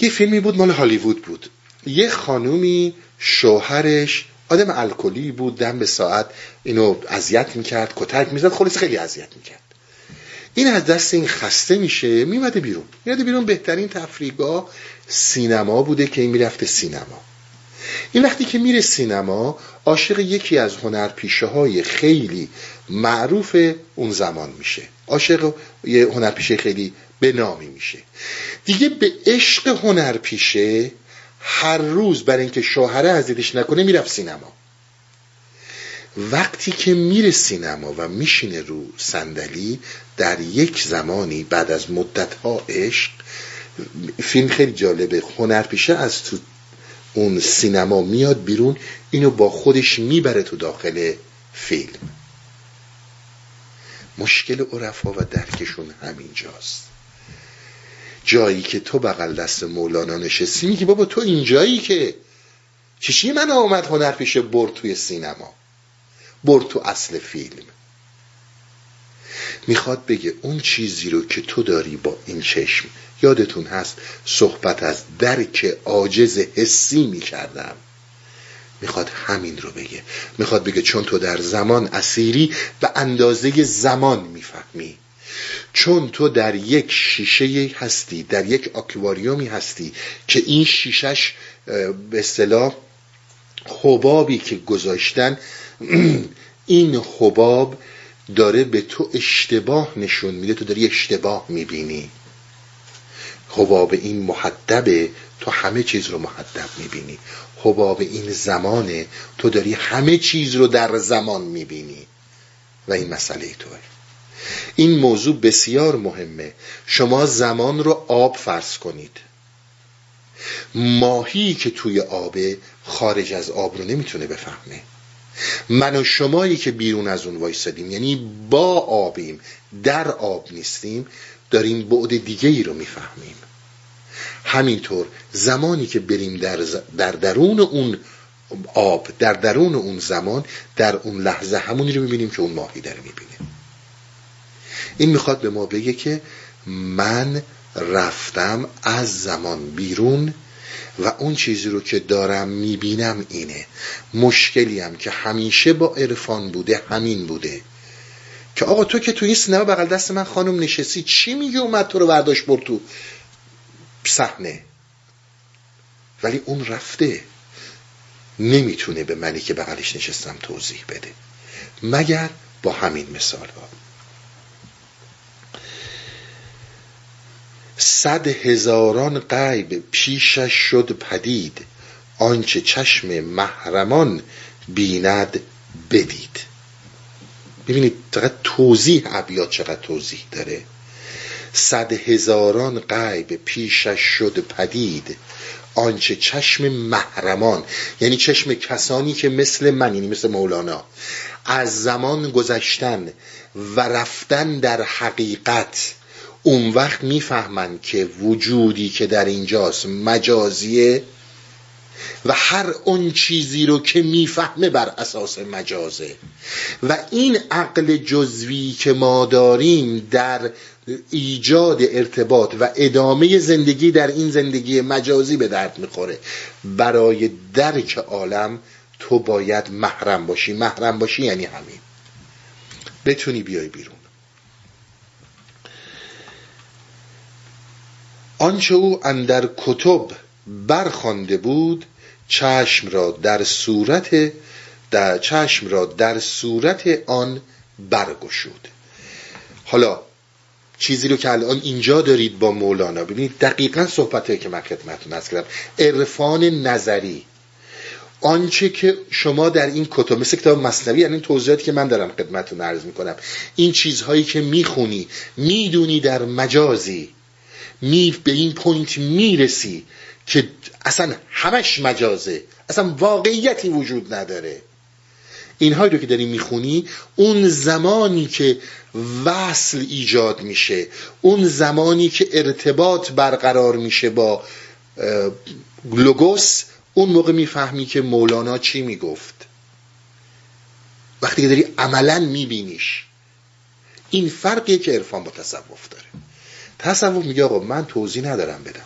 یه فیلمی بود مال هالیوود بود. یه خانومی شوهرش آدم الکلی بود دم به ساعت اینو اذیت می‌کرد کتک می‌زد خلاص خیلی اذیت می‌کرد. این از دست این خسته میشه میمده بیرون. میمده بیرون بهترین تفریگاه سینما بوده که این می‌رفته سینما. این وقتی که میره سینما عاشق یکی از هنرپیشه های خیلی معروف اون زمان میشه. عاشق یه هنرپیشه خیلی به نامی میشه. دیگه به عشق هنرپیشه هر روز برای اینکه شوهره ازیدش نکنه می‌رفت سینما. وقتی که میره سینما و میشینه رو صندلی در یک زمانی بعد از مدت ها عشق فیلم خیلی جالبه. هنرپیشه از تو اون سینما میاد بیرون اینو با خودش می‌بره تو داخل فیلم. مشکل عرفا و درکشون همینجاست. جایی که تو بغل دست مولانا نشستی میگی بابا تو اینجایی که. چشی من آمد هنر پیش برد توی سینما. برد تو اصل فیلم. می‌خواد بگه اون چیزی رو که تو داری با این چشم یادتون هست صحبت از درک عاجز حسی می‌کردم. می‌خواد همین رو بگه. می‌خواد بگه چون تو در زمان اسیری به اندازه زمان می‌فهمی. چون تو در یک شیشه هستی در یک آکواریومی هستی که این شیشش به اصطلاح حبابی که گذاشتن این حباب داره به تو اشتباه نشون میده. تو داری اشتباه می‌بینی. حباب این محدبه تو همه چیز رو محدب می‌بینی. حباب این زمانه تو داری همه چیز رو در زمان می‌بینی. و این مسئله توه. این موضوع بسیار مهمه. شما زمان رو آب فرض کنید. ماهی که توی آبه خارج از آب رو نمی‌تونه بفهمه. من و شمایی که بیرون از اون وایسادیم یعنی با آبیم در آب نیستیم داریم بعد دیگه ای رو می‌فهمیم. همینطور زمانی که بریم در, در درون اون آب در درون اون زمان در اون لحظه همونی رو می‌بینیم که اون ماهی داره می‌بینه. این می‌خواد به ما بگه که من رفتم از زمان بیرون و اون چیزی رو که دارم می‌بینم اینه. مشکلی هم که همیشه با عرفان بوده همین بوده. که آقا تو که تو این سینما بغل دست من خانم نشستی چی میگه اومد تو رو برداشت برد تو صحنه؟ ولی اون رفته. نمی‌تونه به منی که بغلش نشستم توضیح بده. مگر با همین مثال ها. صد هزاران غیب پیشش شد پدید. آنچه چشم محرمان بیند بدید. ببینید چقدر توضیح ابیات چقدر توضیح داره. صد هزاران غیب پیشش شد پدید. آنچه چشم محرمان یعنی چشم کسانی که مثل من یعنی مثل مولانا از زمان گذشتن و رفتن در حقیقت اون وقت می‌فهمن که وجودی که در اینجاست مجازیه و هر اون چیزی رو که می‌فهمه بر اساس مجازه. و این عقل جزوی که ما داریم در ایجاد ارتباط و ادامه زندگی در این زندگی مجازی به درد می‌خوره. برای درک عالم تو باید محرم باشی. محرم باشی یعنی همین. بتونی بیای بیرون. آنچه او اندر کتب برخوانده بود چشم را در صورت در چشم را در صورت آن برگشود. حالا چیزی رو که الان اینجا دارید با مولانا ببینید دقیقا صحبت که من خدمتتون از کردم. عرفان نظری. آنچه که شما در این کتب مثل کتاب مصنوی یعنی توضیحاتی که من دارم خدمتتون عرض می‌کنم این چیزهایی که می‌خونی می‌دونی در مجازی می به این پوینت می‌رسی که اصلا همش مجازه اصلا واقعیتی وجود نداره. اینهایی رو که داری می‌خونی اون زمانی که وصل ایجاد میشه اون زمانی که ارتباط برقرار میشه با لوگوس اون موقع می‌فهمی که مولانا چی می‌گفت. وقتی که داری عملا میبینیش این فرقیه که عرفان با تصوف داره. تصوف میگه آقا من توضیح ندارم بدم.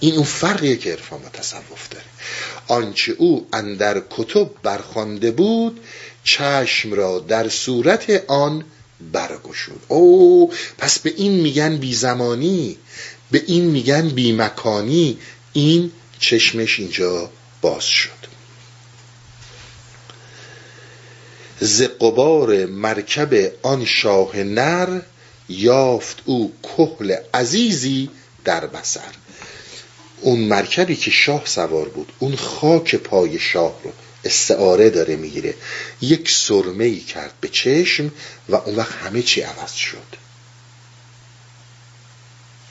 این اون فرقیه که عرفان با تصوف داره. آنچه او اندر کتب برخوانده بود چشم را در صورت آن برگشود. او پس به این میگن بی زمانی به این میگن بی مکانی این چشمش اینجا باز شد. ز قبار مرکب آن شاه نر یافت او کهل عزیزی در بسر اون مرکبی که شاه سوار بود اون خاک پای شاه رو استعاره داره می‌گیره. یک سرمه ای کرد به چشم و اون وقت همه چی عوض شد.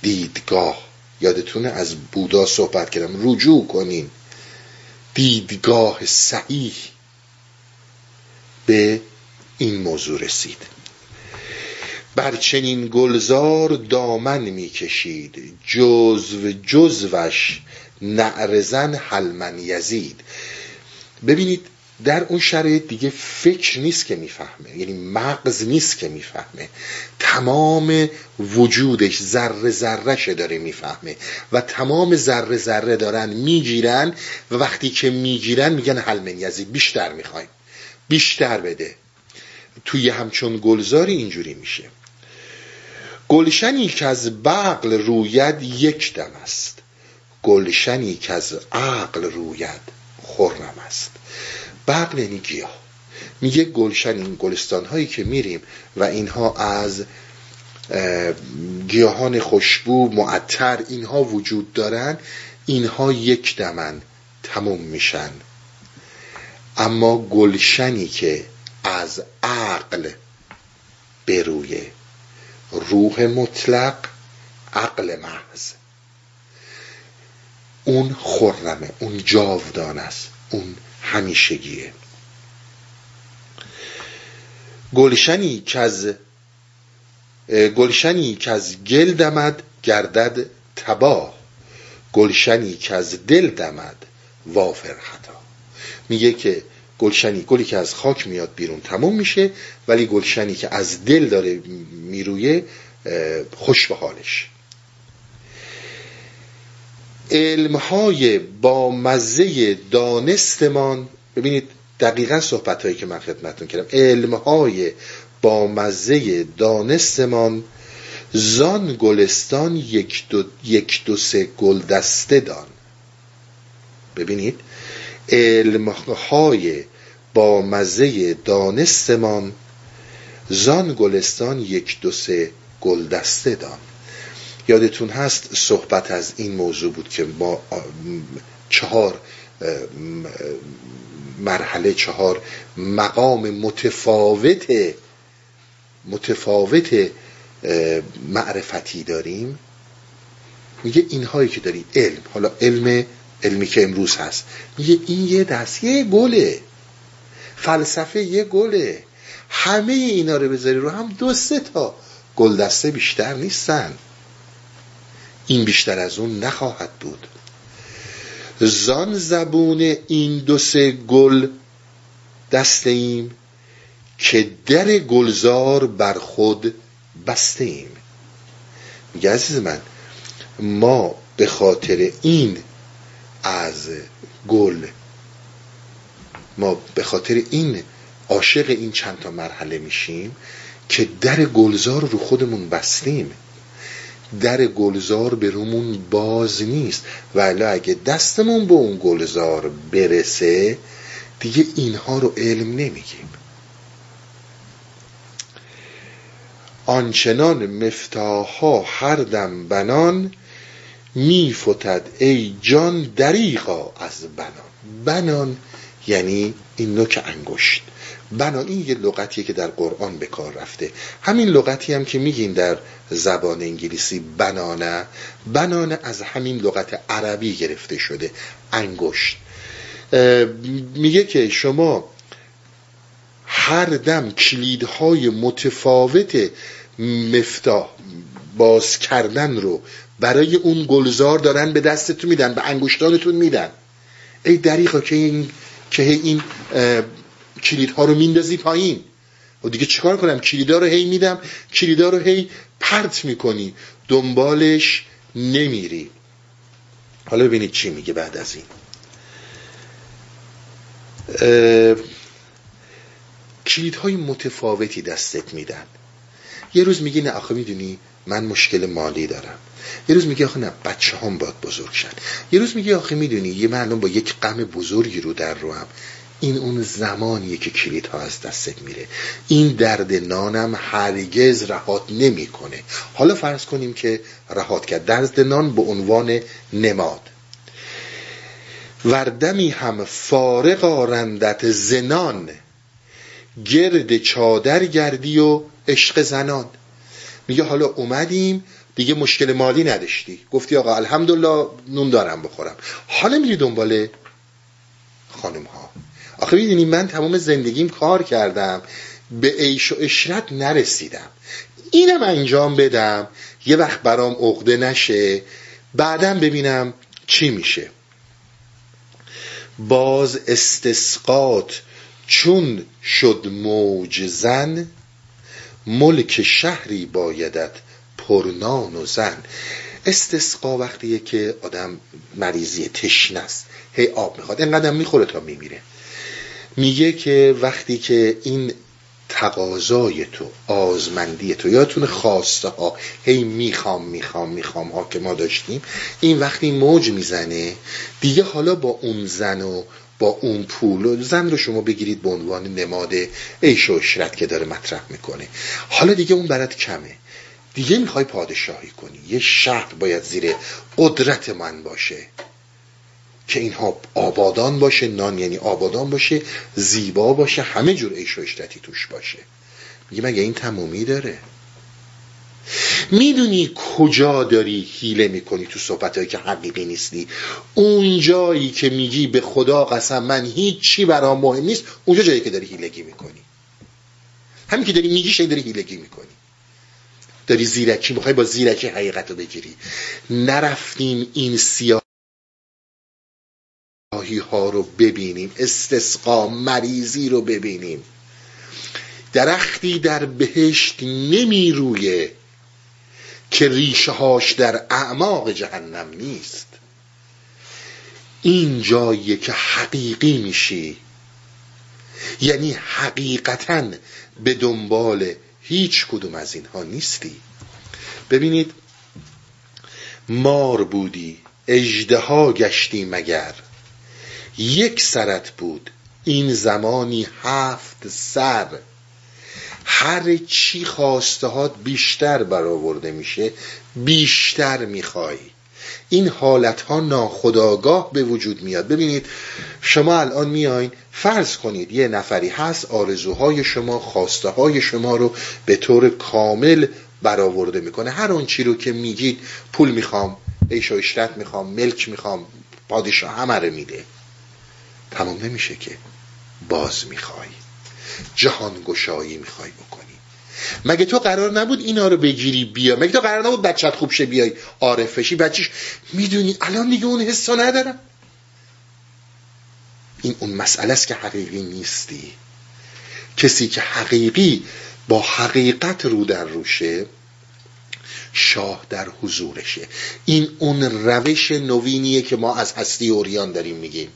دیدگاه. یادتونه از بودا صحبت کردم. رجوع کنین. دیدگاه صحیح به این موضوع رسید. بر چنین گلزار دامن می‌کشید. جزو جزوش نعرزن حلمن یزید. ببینید در اون شرایط دیگه فکر نیست که می‌فهمه. یعنی مغز نیست که می‌فهمه. تمام وجودش ذره ذرهشه داره می‌فهمه. و تمام ذره ذره دارن می‌گیرن و وقتی که می‌گیرن میگن حلمن یزید بیشتر می‌خوایم. بیشتر بده. توی همچون گلزاری اینجوری میشه. گلشنی که از بغل روید یک دم است. گلشنی که از عقل روید خرم است. بغل یعنی گیاه میگه گلشن این گلستان هایی که میریم و اینها از گیاهان خوشبو معطر اینها وجود دارن اینها یک دمن تموم میشن. اما گلشنی که از عقل برویه روح مطلق عقل محض. اون خرمه اون جاودان است اون همیشگیه. گلشنی که از گلشنی که از گل دمد گردد تباه گلشنی که از دل دمد وافر خطا. میگه که گلشنی. گلی که از خاک میاد بیرون تموم میشه ولی گلشنی که از دل داره میرویه خوش به حالش علمهای با مزه دانستمان ببینید دقیقا صحبت هایی که من خدمتون کردم. علمهای با مزه دانستمان زان گلستان یک دو, یک دو سه گل دسته دان. ببینید علمهای با مزه دانستمان زان گلستان یک دو سه گلدسته دان. یادتون هست صحبت از این موضوع بود که ما چهار مرحله چهار مقام متفاوت متفاوت معرفتی داریم. میگه اینهایی که داری علم. حالا علم علمی که امروز هست. میگه این یه دست یه گله. فلسفه یه گله. همه اینا رو بذاری رو هم دو سه تا گلدسته بیشتر نیستن. این بیشتر از اون نخواهد بود. زان زبون این دو سه گل دسته ایم که در گلزار بر خود بسته ایم میگه عزیز من ما به خاطر این از گل. ما به خاطر این عاشق این چند تا مرحله میشیم که در گلزار رو خودمون بستیم. در گلزار به رومون باز نیست. ولی اگه دستمون به اون گلزار برسه دیگه اینها رو علم نمیگیم. آنچنان مفتاحا هر دم بنان میفتد ای جان دریغا از بنان. بنان یعنی این نوک انگشت. بنان این یه لغتیه که در قرآن به کار رفته. همین لغتی هم که میگین در زبان انگلیسی بنانه. بنانه از همین لغت عربی گرفته شده. انگشت. میگه که شما هر دم کلیدهای متفاوت مفتاح باز کردن رو برای اون گلزار دارن به دستتون میدن به انگشتانتون میدن. ای دریقا که این که این کلیدها رو میندازی پایین. و دیگه چیکار کنم؟ کلیدا رو هی میدم کلیدا رو هی پرت می‌کنی. دنبالش نمیری. حالا ببینید چی میگه بعد از این. کلیدهای متفاوتی دستت میدن. یه روز میگی نه آخه می‌دونی من مشکل مالی دارم. یه روز میگه آخه نه بچه هم باید بزرگ شد یه روز میگه آخه می‌دونی یه معلوم با یک غم بزرگی رو در رو هم. این اون زمانیه که کلید ها از دستت میره. این درد نانم هرگز رهات نمی‌کنه. حالا فرض کنیم که رهات کرد. درد نان به عنوان نماد. وردمی هم فارغ آرندت زنان. گرد چادر گردی و عشق زنان. میگه حالا اومدیم دیگه مشکل مالی نداشتی. گفتی آقا الحمدلله نون دارم بخورم. حالا میری دنبال خانم ها آخه می‌دونی من تمام زندگیم کار کردم به عیش و اشرت نرسیدم. اینم انجام بدم. یه وقت برام عقده نشه. بعدم ببینم چی میشه. باز استسقات چون شد موج زن ملک شهری بایدت پرنان و زن. استسقا وقتیه که آدم مریضی تشنه است. هی آب می‌خواد. اینقدر می‌خوره تا میمیره. میگه که وقتی که این تقاضای تو آزمندی تو یادتون خواسته ها هی می‌خوام می‌خوام می‌خوام ها که ما داشتیم این وقتی موج می‌زنه دیگه حالا با اون زن و با اون پول زن رو شما بگیرید به عنوان نماد عیش و اشرت که داره مطرح می‌کنه. حالا دیگه اون برات کمه. دیگه می‌خوای پادشاهی کنی. یه شهر باید زیر قدرت من باشه. که اینها آبادان باشه نان یعنی آبادان باشه زیبا باشه همه جور عیش و اشرتی توش باشه. میگه مگه این تمومی داره؟ می‌دونی کجا داری هیله می‌کنی تو صحبت که حقیقی نیستی؟ اونجایی که میگی به خدا قسم من هیچی برام مهم نیست اونجا جایی که داری هیلگی می‌کنی. همین که داری میگی شایی داری هیلگی می‌کنی. داری زیرکی می‌خوای با زیرکی حقیقت رو بگیری. نرفتیم این سیاه ها رو ببینیم استسقا مریضی رو ببینیم. درختی در بهشت نمی رویه که ریشه هاش در اعماق جهنم نیست. این جاییه که حقیقی میشی. یعنی حقیقتا به دنبال هیچ کدوم از اینها نیستی. ببینید مار بودی اجدها گشتی مگر. یک سرت بود این زمانی هفت سر. هر چی هات بیشتر برآورده میشه بیشتر می‌خوای. این حالت ها ناخداگاه به وجود میاد. ببینید شما الان میاین فرض کنید یه نفری هست آرزوهای شما خواسته های شما رو به طور کامل برآورده می‌کنه. هر اون چی رو که میگید پول می‌خوام عیش و اشرت می‌خوام ملک می‌خوام پادشاه همه رو میده. تمام نمیشه که باز می‌خوای. جهان گشایی می‌خوای بکنی. مگه تو قرار نبود اینا رو بگیری بیا؟ مگه تو قرار نبود بچت خوب شه بیای عارفشی بچیش می‌دونی الان دیگه اون حسا ندارم. این اون مسئله است که حقیقی نیستی. کسی که حقیقی با حقیقت رو در روشه شاه در حضورشه. این اون روش نوینیه که ما از هستی اوریان داریم میگیم.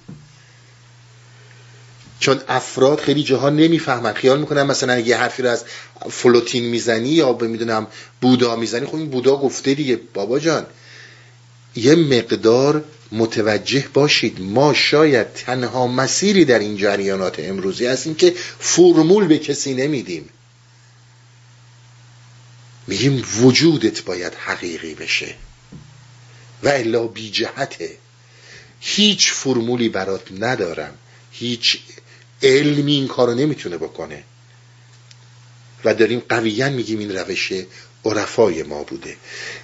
چون افراد خیلی جاها نمی‌فهمن. خیال می‌کنن مثلا اگه حرفی رو از فلوتین می‌زنی یا به می‌دونم بودا می‌زنی خب این بودا گفته دیگه. بابا جان یه مقدار متوجه باشید. ما شاید تنها مسیری در این جریانات امروزی هستیم که فرمول به کسی نمیدیم. میگیم وجودت باید حقیقی بشه. و الا بی جهته. هیچ فرمولی برات ندارم. هیچ علمی این کارو نمی‌تونه بکنه. و داریم قویا میگیم این روش عرفای ما بوده.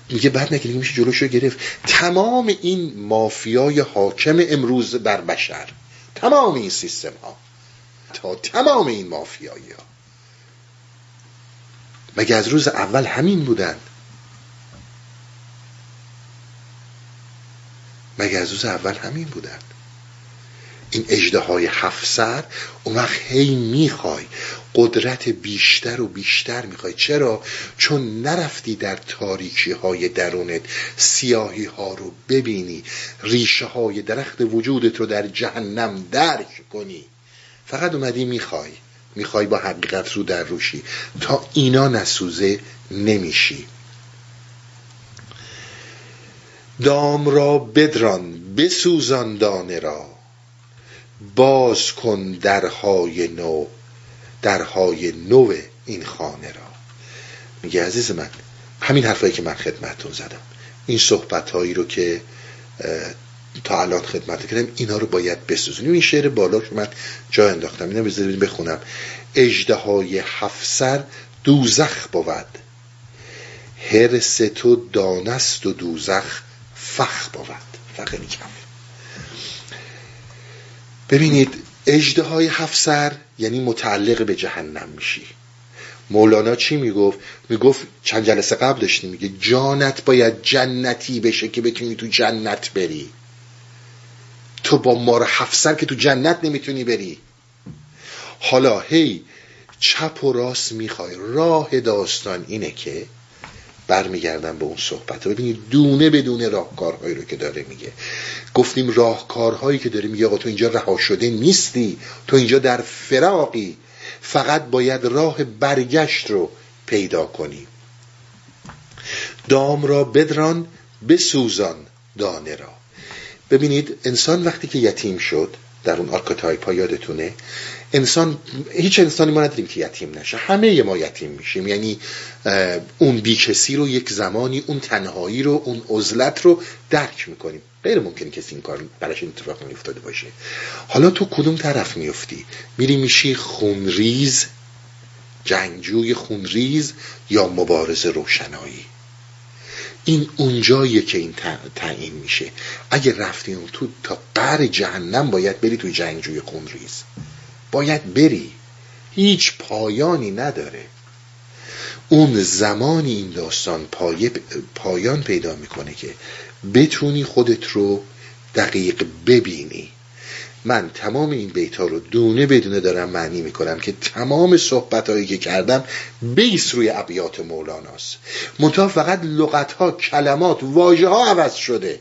میگه بعد نگه میشه جلوش رو گرفت. تمام این مافیای حاکم امروز بر بشر. تمام این سیستم ها. تا تمام این مافیایی ها. مگه از روز اول همین بودن؟ مگه از روز اول همین بودن؟ این اجده های هفت سر اون وقت هی می‌خوای قدرت بیشتر و بیشتر می‌خوای. چرا؟ چون نرفتی در تاریکی های درونت سیاهی ها رو ببینی ریشه های درخت وجودت رو در جهنم درک کنی. فقط اومدی می‌خوای. می‌خوای با حقیقت رو در روشی. تا اینا نسوزه نمیشی. دام را بدران بسوزان دانه را. باز کن درهای نو درهای نو این خانه را. میگه عزیز من همین حرفایی که من خدمتون زدم این صحبت هایی رو که تا الان خدمت کردم اینا رو باید بسوزونیم. این شعر بالا که من جا انداختم اینا بذارید بخونم. اجده های هفسر دوزخ بود. هرس تو دانست و دوزخ فخ بود. فقه کم ببینید اجده های هفسر یعنی متعلق به جهنم میشی. مولانا چی می‌گفت؟ می‌گفت چند جلسه قبل داشتیم میگه جانت باید جنتی بشه که بتونی تو جنت بری. تو با مار هفسر که تو جنت نمی‌تونی بری. حالا هی چپ و راست می‌خوای. راه داستان اینه که برمیگردم به اون صحبت ببینید دونه بدون راهکارهایی رو که داره میگه. گفتیم راهکارهایی که داره میگه آقا تو اینجا رها شده نیستی. تو اینجا در فراقی. فقط باید راه برگشت رو پیدا کنی. دام را بدران بسوزان دانه را. ببینید انسان وقتی که یتیم شد در اون archetype ها یادتونه انسان هیچ انسانی ما نداریم که یتیم نشه. همه ما یتیم میشیم. یعنی اون بیکسی رو یک زمانی اون تنهایی رو اون عزلت رو درک می‌کنیم. غیر ممکن کسی این کار براش این اتفاق افتاده باشه. حالا تو کدوم طرف میفتی میری میشی خونریز جنگجوی خونریز یا مبارز روشنایی؟ این اونجاییه که این تعیین میشه. اگه رفتی اون تو تا قر جهنم باید بری تو جنگجوی خونریز. باید بری. هیچ پایانی نداره. اون زمانی این داستان پایان پیدا می‌کنه که بتونی خودت رو دقیق ببینی. من تمام این بیت ها رو دونه بدونه دارم معنی می‌کنم که تمام صحبت هایی که کردم بیس روی ابیات مولاناست منتها فقط لغت ها کلمات واژه ها عوض شده.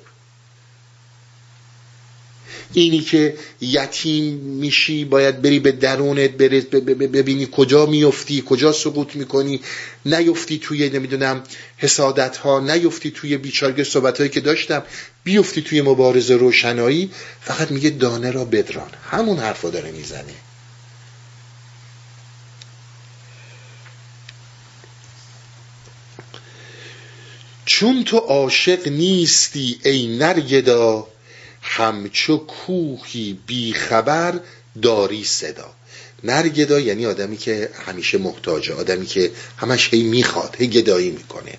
اینی که یتیم میشی باید بری به درونت ببینی کجا میفتی کجا سقوط می‌کنی. نیفتی توی نمی‌دونم حسادت ها نیفتی توی بیچارگه صحبت هایی که داشتم. بیفتی توی مبارزه روشنایی. فقط میگه دانه را بدران. همون حرفا داره می‌زنه. چون تو عاشق نیستی ای نرگدا همچو کوهی بیخبر داری صدا. نرگدا یعنی آدمی که همیشه محتاجه آدمی که همش هی می‌خواد هی گدایی می‌کنه.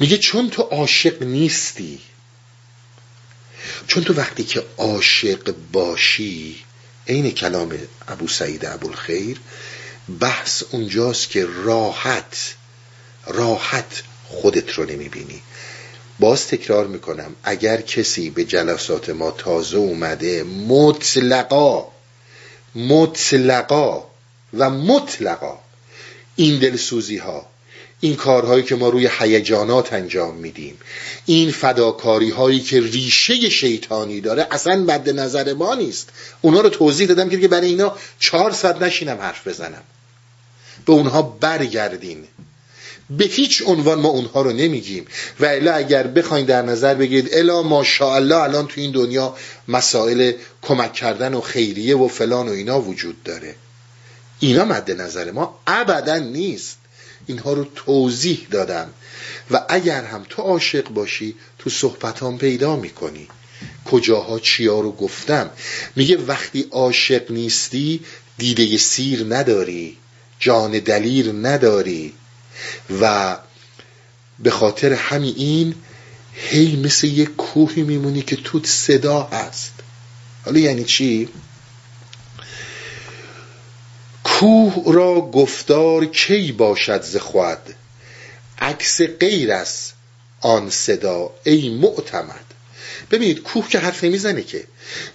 میگه چون تو عاشق نیستی چون تو وقتی که عاشق باشی عین کلام ابو سعید ابوالخیر بحث اونجاست که راحت راحت خودت رو نمی‌بینی. باز تکرار می‌کنم اگر کسی به جلسات ما تازه اومده مطلقا مطلقا و مطلقا این دلسوزی ها این کارهایی که ما روی هیجانات انجام میدیم این فداکاری هایی که ریشه شیطانی داره اصلا مد نظر ما نیست. اونا رو توضیح دادم که برای اینا چهار ساعت نشینم حرف بزنم. به اونها برگردین. به هیچ عنوان ما اونها رو نمیگیم. و الا اگر بخواین در نظر بگیرید الا ماشاءالله الان تو این دنیا مسائل کمک کردن و خیریه و فلان و اینا وجود داره. اینا مد نظر ما ابدا نیست. اینها رو توضیح دادم. و اگر هم تو عاشق باشی تو صحبتان پیدا می‌کنی. کجاها چیا رو گفتم؟ میگه وقتی عاشق نیستی دیده سیر نداری. جان دلیر نداری. و به خاطر همین این هی مثل یه کوهی میمونی که توت صدا هست. حالا یعنی چی؟ کوه را گفتار کی باشد ز خود؟ عکس غیر است آن صدا ای معتمد. ببینید کوه که حرف نمی‌زنه که.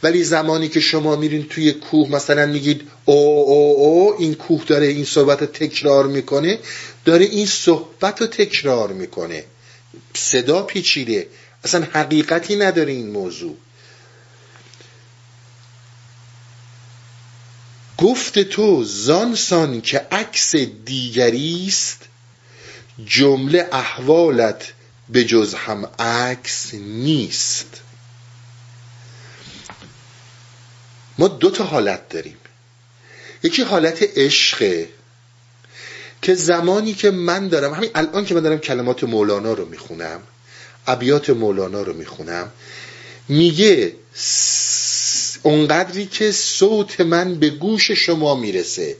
ولی زمانی که شما میرین توی کوه مثلا میگید او او او این کوه داره این صحبت تکرار می‌کنه داره این صحبت رو تکرار می‌کنه. صدا پیچیده. اصلا حقیقتی نداره این موضوع. گفت تو زانسان که عکس دیگری است جمله احوالت به جز هم عکس نیست. ما دو تا حالت داریم. یکی حالت عشقه که زمانی که من دارم همین الان که من دارم کلمات مولانا رو می‌خونم ابیات مولانا رو می‌خونم میگه اونقدری که صوت من به گوش شما می‌رسه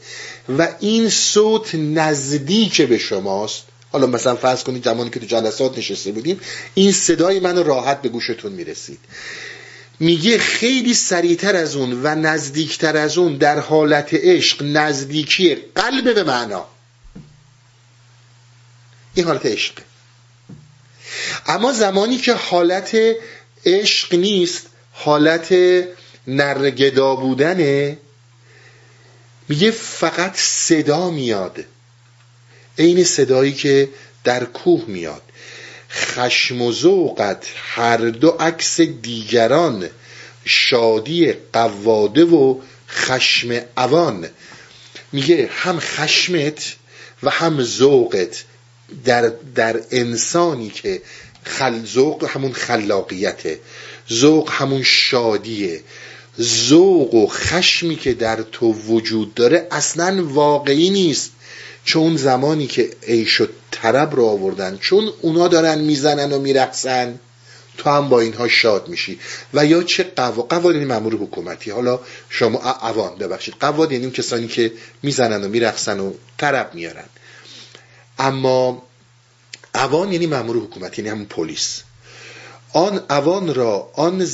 و این صوت نزدیک به شماست. حالا مثلا فرض کنید زمانی که تو جلسات نشسته بودیم این صدای من راحت به گوشتون می‌رسید. میگه خیلی سریعتر از اون و نزدیکتر از اون در حالت عشق نزدیکی قلب به معنا. این حالت عشق اما زمانی که حالت عشق نیست حالت نرگدا بودنه میگه فقط صدا میاد. عین صدایی که در کوه میاد. خشم و ذوقت هر دو عکس دیگران شادی قواده و خشم اوان. میگه هم خشمت و هم ذوقت در, در انسانی که خل ذوق همون خلاقیته ذوق همون شادیه ذوق و خشمی که در تو وجود داره اصلا واقعی نیست. چون زمانی که عیش و طرب رو آوردن چون اونا دارن می‌زنن و میرقصن تو هم با اینها شاد میشی. و یا چه قوا قواد یعنی مامور حکومتی. حالا شما اوان ببخشید. قواد یعنی کسانی که می‌زنن و میرقصن و طرب میارن. اما اوان یعنی مامور حکومتی یعنی همون پلیس. آن اوان را آن,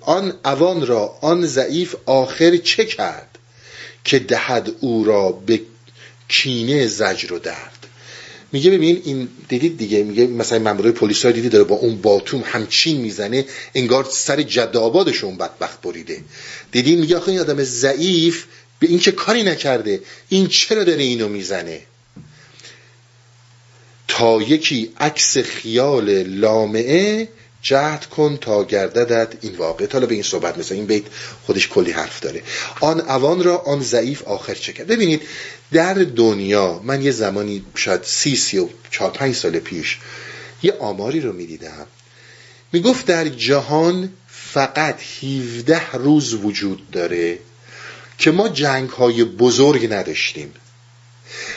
آن اوان را آن ضعیف آخر چه کرد که دهد او را به کینه زجر و درد؟ میگه ببین این دیدید دیگه میگه مثلا مامورای پلیس دیدی داره با اون باتوم همچین می‌زنه انگار سر جد آبادش اون بدبخت بریده. دیدین میگه آخه این آدم ضعیف به این که کاری نکرده؟ این چرا داره اینو می‌زنه؟ تا یکی عکس خیال لامعه جهد کن تا گرددت این واقع حالا به این صحبت مثل این بیت خودش کلی حرف داره. آن اوان را آن ضعیف آخر چه کرد؟ ببینید در دنیا من یه زمانی شاید سی سی و چهار پنج سال پیش یه آماری رو می‌دیدم. می‌گفت در جهان فقط 17 روز وجود داره که ما جنگ های بزرگ نداشتیم.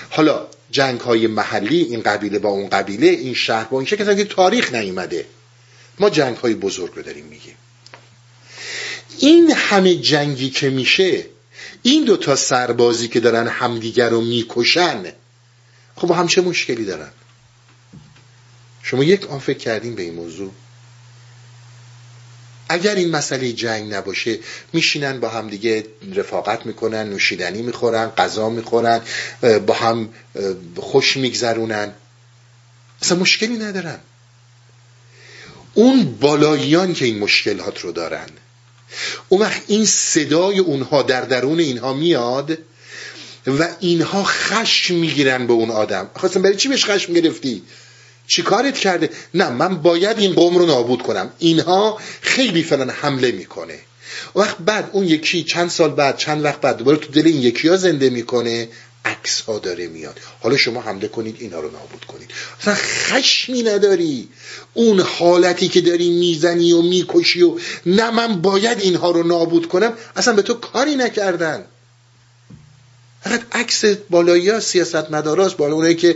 حالا جنگ های محلی این قبیله با اون قبیله این شهر با این شهر که تاریخ نیومده. ما جنگ های بزرگ رو داریم میگیم. این همه جنگی که میشه این دوتا سربازی که دارن همدیگر رو می‌کشن خب با مشکلی دارن؟ شما یک آن فکر کردین به این موضوع؟ اگر این مسئله جنگ نباشه میشینن با هم دیگه رفاقت می‌کنن نوشیدنی می‌خورن غذا می‌خورن با هم خوش میگذرونن. اصلا مشکلی ندارن. اون بالاییان که این مشکلات رو دارن اون وقت این صدای اونها در درون اینها میاد و اینها خشم می‌گیرن به اون آدم. خواستم برای چی بهش خشم گرفتی؟ چی کارت کرده؟ نه من باید این قوم رو نابود کنم. اینها خیلی فلان حمله می‌کنه. وقت بعد اون یکی چند سال بعد چند وقت بعد دوباره تو دل این یکی ها زنده می‌کنه عکس ها داره میاد. حالا شما حمله کنید اینا رو نابود کنید. اصلا خشمی نداری. اون حالتی که داری می‌زنی و می‌کشی و نه من باید اینها رو نابود کنم اصلا به تو کاری نکردن. فقط عکس بالایی ها سیاست مداراست بالا که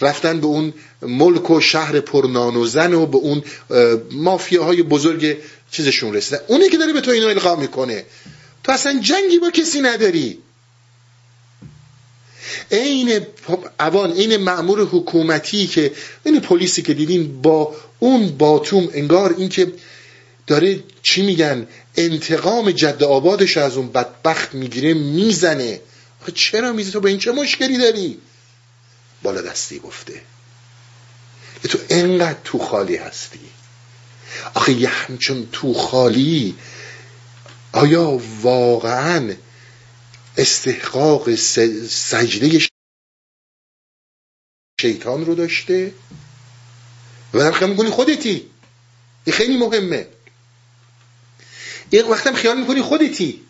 رفتن به اون ملک و شهر پرنان و زن و به اون مافیاهای بزرگ چیزشون رسیدن. اونی که داره به تو اینو القا می‌کنه. تو اصلا جنگی با کسی نداری. عین اوان عین مأمور حکومتی که این پلیسی که دیدین با اون باتوم انگار اینکه داره چی میگن انتقام جد آبادش از اون بدبخت می‌گیره می‌زنه. چرا می‌زنه؟ تو به این چه مشکلی داری؟ بالا دستی گفته. تو انقدر تو خالی هستی. آخه یه همچون تو خالی آیا واقعا استحقاق سجده شیطان رو داشته؟ و در می‌کنی خودتی. این خیلی مهمه. این وقتم خیال می‌کنی خودتی.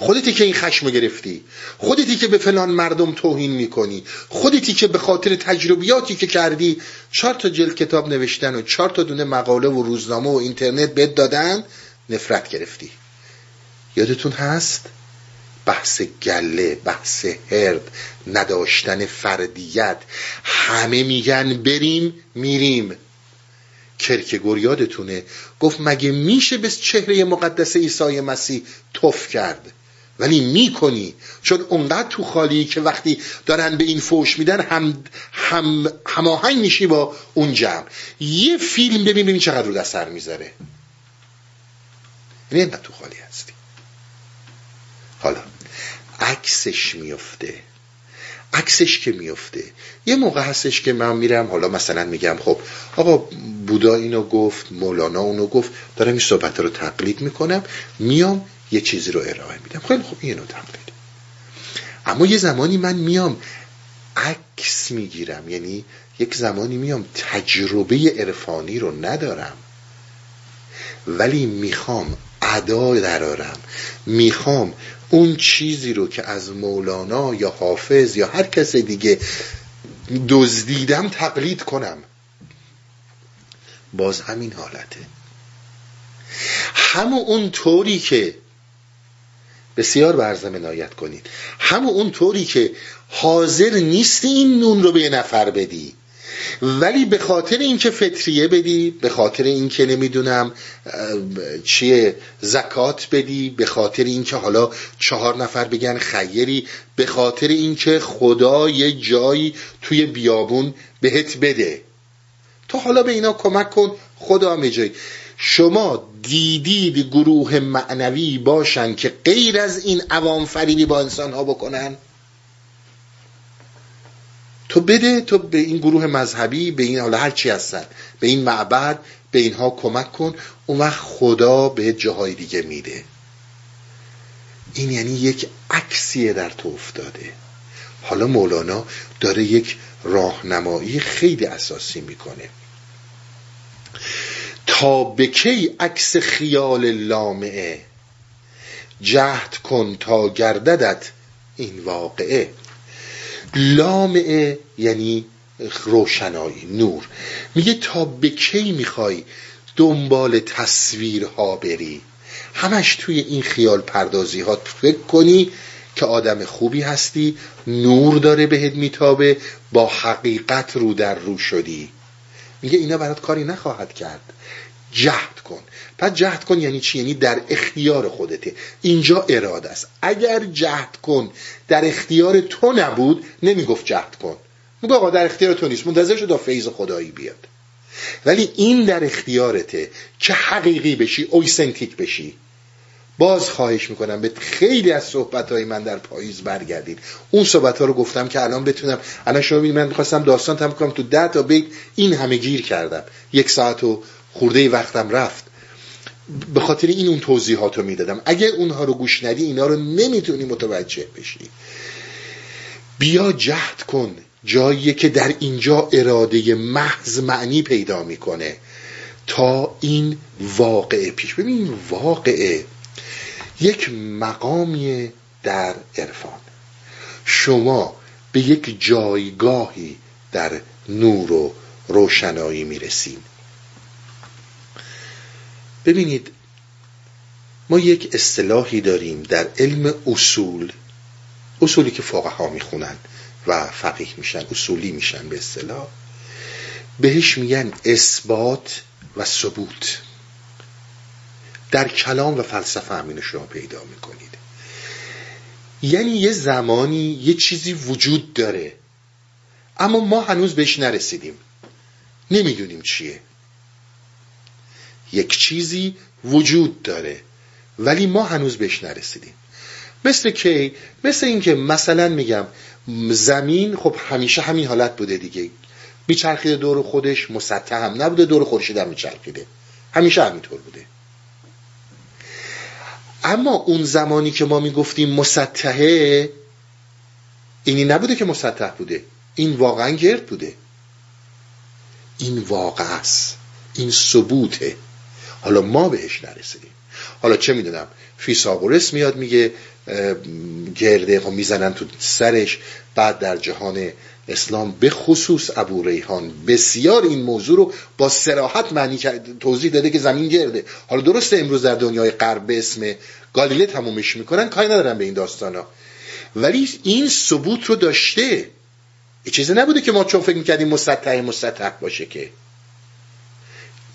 خودتی که این خشم گرفتی. خودتی که به فلان مردم توهین می‌کنی. خودتی که به خاطر تجربیاتی که کردی چهار تا جلد کتاب نوشتن و چهار تا دونه مقاله و روزنامه و اینترنت بهت دادن نفرت گرفتی. یادتون هست؟ بحث گله بحث هرد نداشتن فردیت. همه میگن بریم میریم. کرکگور یادتونه؟ گفت مگه میشه به چهره مقدس عیسی مسیح توف کرد؟ ولی می‌کنی. چون اونقدر تو خالی که وقتی دارن به این فوش میدن هم هم هماهنگ میشی با اون جمع. یه فیلم ببین ببین چقدر رو اثر می‌ذاره. یعنی تو خالی هستی. حالا عکسش میفته عکسش که میفته یه موقع هستش که من میرم حالا مثلا میگم خب آقا بودا اینو گفت مولانا اونو گفت دارم این صحبت رو تقلید می‌کنم میام یه چیزی رو ارائه میدم. خیلی خب اینو تقلید اما یه زمانی من میام عکس می‌گیرم یعنی یک زمانی میام تجربه عرفانی رو ندارم ولی می‌خوام ادا درارم. می‌خوام اون چیزی رو که از مولانا یا حافظ یا هر کس دیگه دزدیدم تقلید کنم. باز همین حالته. همون اون طوری که بسیار برزم عنایت کنید. همون اون طوری که حاضر نیستی این نون رو به یه نفر بدی. ولی به خاطر اینکه فطریه بدی به خاطر اینکه نمی‌دونم چیه زکات بدی به خاطر اینکه حالا چهار نفر بگن خیری به خاطر اینکه خدا یه جایی توی بیابون بهت بده. تو حالا به اینا کمک کن خدا هم جایی. شما دیدید گروه معنوی باشن که غیر از این عوام فریبی با انسان ها بکنن؟ تو بده تو به این گروه مذهبی به این حالا هر چی هستن به این معبد به اینها کمک کن اون وقت خدا به جاهای دیگه میده. این یعنی یک عکسیه در تو افتاده. حالا مولانا داره یک راهنمایی خیلی اساسی می‌کنه. تا به کی عکس خیال لامعه؟ جهد کن تا گرددت این واقعه. لامعه یعنی روشنایی نور. میگه تا به کی می‌خوای دنبال تصویرها بری؟ همش توی این خیال پردازی ها فکر کنی که آدم خوبی هستی نور داره بهت میتابه با حقیقت رو در رو شدی. میگه اینا برات کاری نخواهد کرد. جهد کن. پس جهد کن یعنی چی؟ یعنی در اختیار خودته. اینجا اراده است. اگر جهد کن در اختیار تو نبود نمی‌گفت جهد کن. میگه آقا در اختیار تو نیست. منتظر شد تا فیض خدایی بیاد. ولی این در اختیارته که حقیقی بشی اویسنتیک بشی. باز خواهش می‌کنم به خیلی از صحبت های من در پاییز برگردید. اون صحبت ها رو گفتم که الان بتونم الان شما من می‌خواستم داستان تم کنم تو ده تا بیت. این همه گیر کردم. یک ساعت و خورده وقتم رفت. به خاطر این اون توضیحات رو می‌دادم. اگر اونها رو گوش ندی اینا رو نمی‌تونی متوجه بشی. بیا جهد کن. جایی که در اینجا اراده محض معنی پیدا می‌کنه. تا این واقعه پیش. ببین واقعه یک مقامی در عرفان. شما به یک جایگاهی در نور و روشنایی می‌رسیم ببینید ما یک اصطلاحی داریم در علم اصول اصولی که فقها ها می‌خونن و فقیه میشن اصولی میشن به اصطلاح. بهش میگن اثبات و ثبوت. در کلام و فلسفه همین شما پیدا می‌کنید. یعنی یه زمانی یه چیزی وجود داره اما ما هنوز بهش نرسیدیم. نمی‌دونیم چیه. یک چیزی وجود داره. ولی ما هنوز بهش نرسیدیم. مثل کی؟ مثل اینکه مثلا میگم زمین خب همیشه همین حالت بوده دیگه. میچرخیده دور خودش مسطح هم نبوده دور خورشید هم میچرخیده. همیشه همینطور بوده. اما اون زمانی که ما می‌گفتیم مسطحه اینی نبوده که مسطح بوده. این واقعا گرد بوده. این واقع است. این ثبوته. حالا ما بهش نرسیدیم. حالا چه می‌دونم فیساغورس میاد میگه گرده خب می‌زنن تو سرش. بعد در جهان اسلام به خصوص ابو ریحان بسیار این موضوع رو با سراحت معنی توضیح داده که زمین گرده. حالا درسته امروز در دنیای غرب به اسم گالیله تمومش می‌کنن کاری ندارن به این داستانا. ولی این ثبوت رو داشته. چیزی نبوده که ما چون فکر می‌کردیم مسطح مسطح باشه که.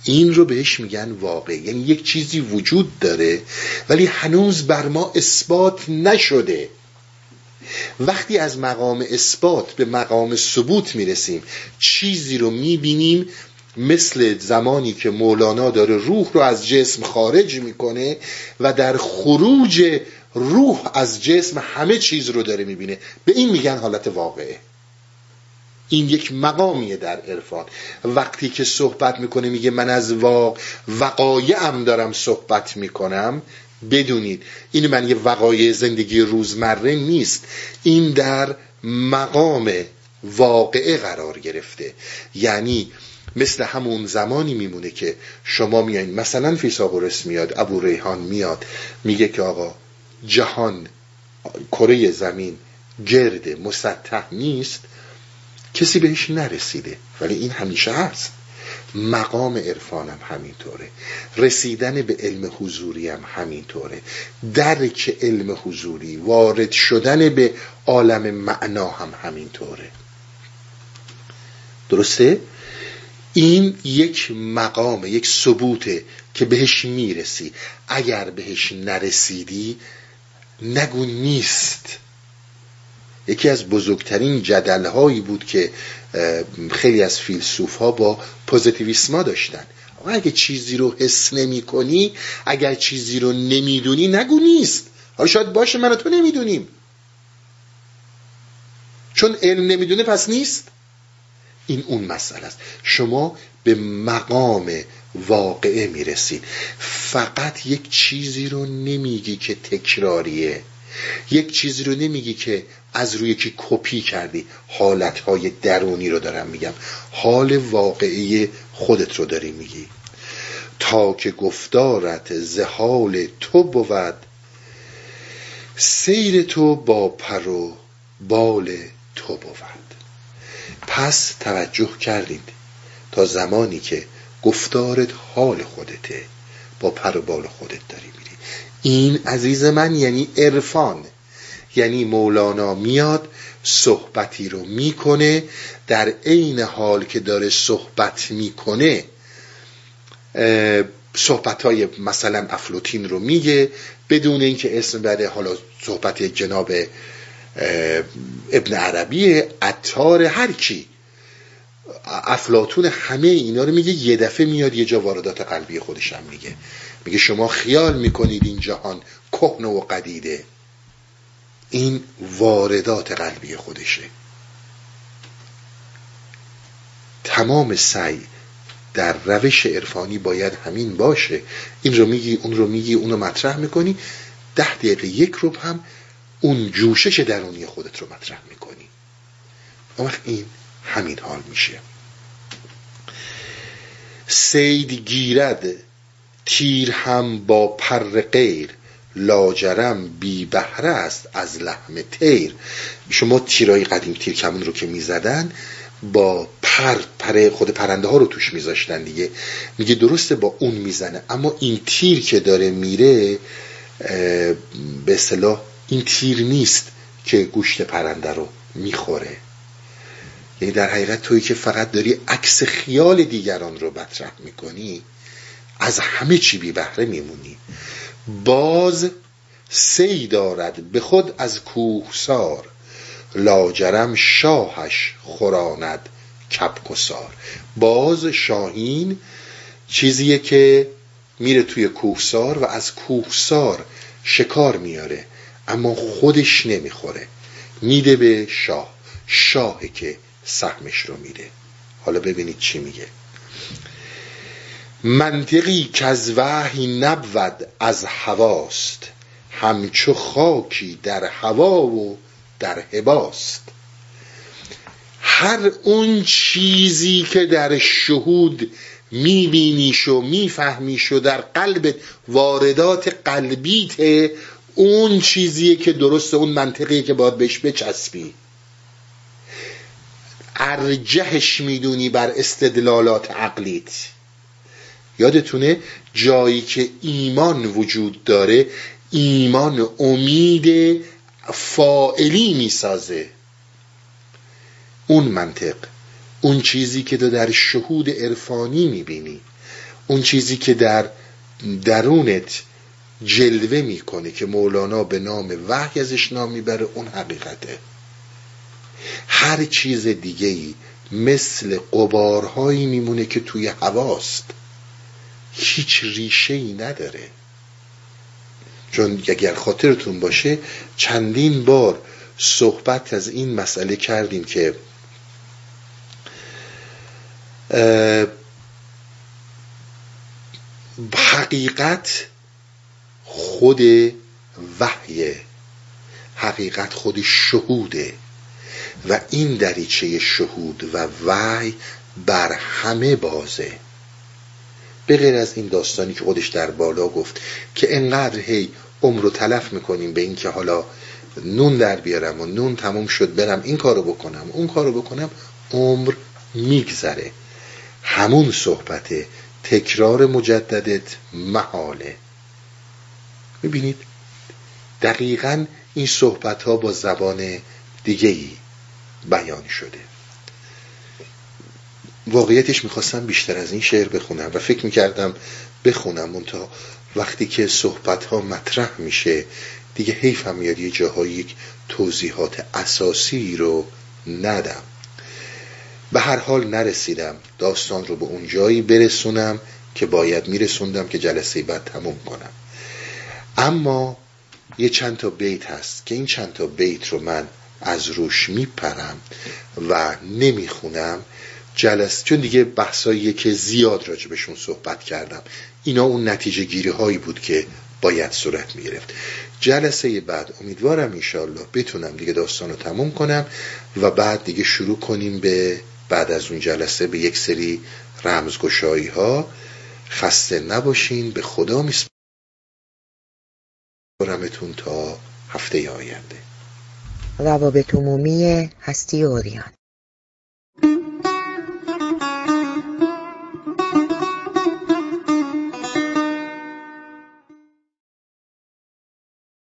این رو بهش میگن واقع. یعنی یک چیزی وجود داره ولی هنوز بر ما اثبات نشده. وقتی از مقام اثبات به مقام ثبوت می‌رسیم چیزی رو می‌بینیم مثل زمانی که مولانا داره روح رو از جسم خارج می‌کنه و در خروج روح از جسم همه چیز رو داره می‌بینه. به این میگن حالت واقعه. این یک مقامیه در عرفان. وقتی که صحبت می‌کنه میگه من از واق وقایعم دارم صحبت می‌کنم. بدونید این من یه وقایع زندگی روزمره نیست. این در مقام واقعه قرار گرفته. یعنی مثل همون زمانی میمونه که شما میایین مثلا فیساغورس میاد ابو ریحان میاد میگه که آقا جهان کره زمین گرد مسطح نیست. کسی بهش نرسیده. ولی این همیشه هست. مقام عرفانم همینطوره. رسیدن به علم حضوری هم همینطوره. درک علم حضوری وارد شدن به عالم معنا هم همینطوره. درسته؟ این یک مقام یک ثبوته که بهش می‌رسی. اگر بهش نرسیدی نگو نیست. یکی از بزرگترین جدل هایی بود که خیلی از فیلسوف ها با پوزیتیویسما داشتن. اگه چیزی رو حس نمی کنی اگر چیزی رو نمی‌دونی نگو نیست. حالا شاید باشه من تو نمی‌دونیم. چون علم نمی‌دونه پس نیست. این اون مسئله است. شما به مقام واقعه می‌رسید. فقط یک چیزی رو نمیگی که تکراریه. یک چیزی رو نمیگی که از روی که کپی کردی. حالتهای درونی رو دارم میگم. حال واقعی خودت رو داری میگی. تا که گفتارت زحال تو بود سیر تو با پر و بال تو بود. پس توجه کردید تا زمانی که گفتارت حال خودته با پر و بال خودت داری این عزیز من یعنی عرفان. یعنی مولانا میاد صحبتی رو می‌کنه در عین حال که داره صحبت می‌کنه صحبت های مثلا افلوتین رو میگه بدون اینکه اسم بده حالا صحبت جناب ابن عربی عطار هر کی. افلاتون همه اینا رو میگه یه دفعه میاد یه جا واردات قلبی خودش هم میگه. میگه شما خیال می‌کنید این جهان کهنه و قدیده. این واردات قلبی خودشه. تمام سعی در روش عرفانی باید همین باشه. این رو میگی اون رو میگی اون رو مطرح می‌کنی. ده دقیقه یک رو هم اون جوشش درونی خودت رو مطرح می‌کنی. اما این همین حال میشه. سید گیرد تیر هم با پر غیر لاجرم بی بهره است از لحم تیر. شما تیرای قدیم تیر کمون رو که می‌زدن با پر پر خود پرنده ها رو توش میذاشتن دیگه. میگه درسته با اون می‌زنه اما این تیر که داره میره به اصطلاح این تیر نیست که گوشت پرنده رو می‌خوره. یعنی در حقیقت توی که فقط داری عکس خیال دیگران رو مطرح می‌کنی از همه چی بی بهره میمونی. باز سی دارد به خود از کوهسار لاجرم شاهش خوراند کپکسار باز شاهین چیزیه که میره توی کوهسار و از کوهسار شکار میاره اما خودش نمی‌خوره. میده به شاه شاهی که سهمش رو میده. حالا ببینید چی میگه. منطقی که از وحی نبود از هواست همچو خاکی در هوا و در هباست هر اون چیزی که در شهود میبینیش و میفهمیش و در قلب واردات قلبیت اون چیزیه که درست اون منطقیه که باید بهش بچسبی. ارجهش می‌دونی بر استدلالات عقلیت. یادتونه جایی که ایمان وجود داره ایمان امید فائلی می‌سازه. اون منطق اون چیزی که در شهود عرفانی می‌بینی اون چیزی که در درونت جلوه می‌کنه که مولانا به نام وحی ازش نام می‌بره اون حقیقته. هر چیز دیگه ای مثل قبارهایی میمونه که توی هواست. هیچ ریشه ای نداره. چون اگر خاطرتون باشه چندین بار صحبت از این مسئله کردیم که حقیقت خود وحیه. حقیقت خود شهوده. و این دریچه شهود و وحی بر همه بازه. به غیر از این داستانی که خودش در بالا گفت که انقدر هی عمر رو تلف می‌کنیم به اینکه حالا نون در بیارم و نون تموم شد برم این کارو بکنم اون کارو بکنم عمر میگذره. همون صحبت تکرار مجددت محاله. می‌بینید؟ دقیقا این صحبت ها با زبان دیگه ای بیان شده. واقعیتش می‌خواستم بیشتر از این شعر بخونم و فکر می‌کردم بخونم منتها وقتی که صحبت ها مطرح میشه دیگه حیفم میاد یه جاهای یک توضیحات اساسی رو ندم. به هر حال نرسیدم. داستان رو به اون جایی برسونم که باید میرسوندم که جلسه بعد تموم کنم. اما یه چند تا بیت هست که این چند تا بیت رو من از روش میپرم و نمی‌خونم. جلس چون دیگه بحثایی که زیاد راجبشون صحبت کردم اینا اون نتیجه گیری هایی بود که باید صورت می‌گرفت. جلسه بعد امیدوارم انشالله بتونم دیگه داستان رو تموم کنم و بعد دیگه شروع کنیم به بعد از اون جلسه به یک سری رمزگشایی ها خسته نباشین به خدا میسپارمتون تا هفته آینده. روابط عمومی هستی اوریان.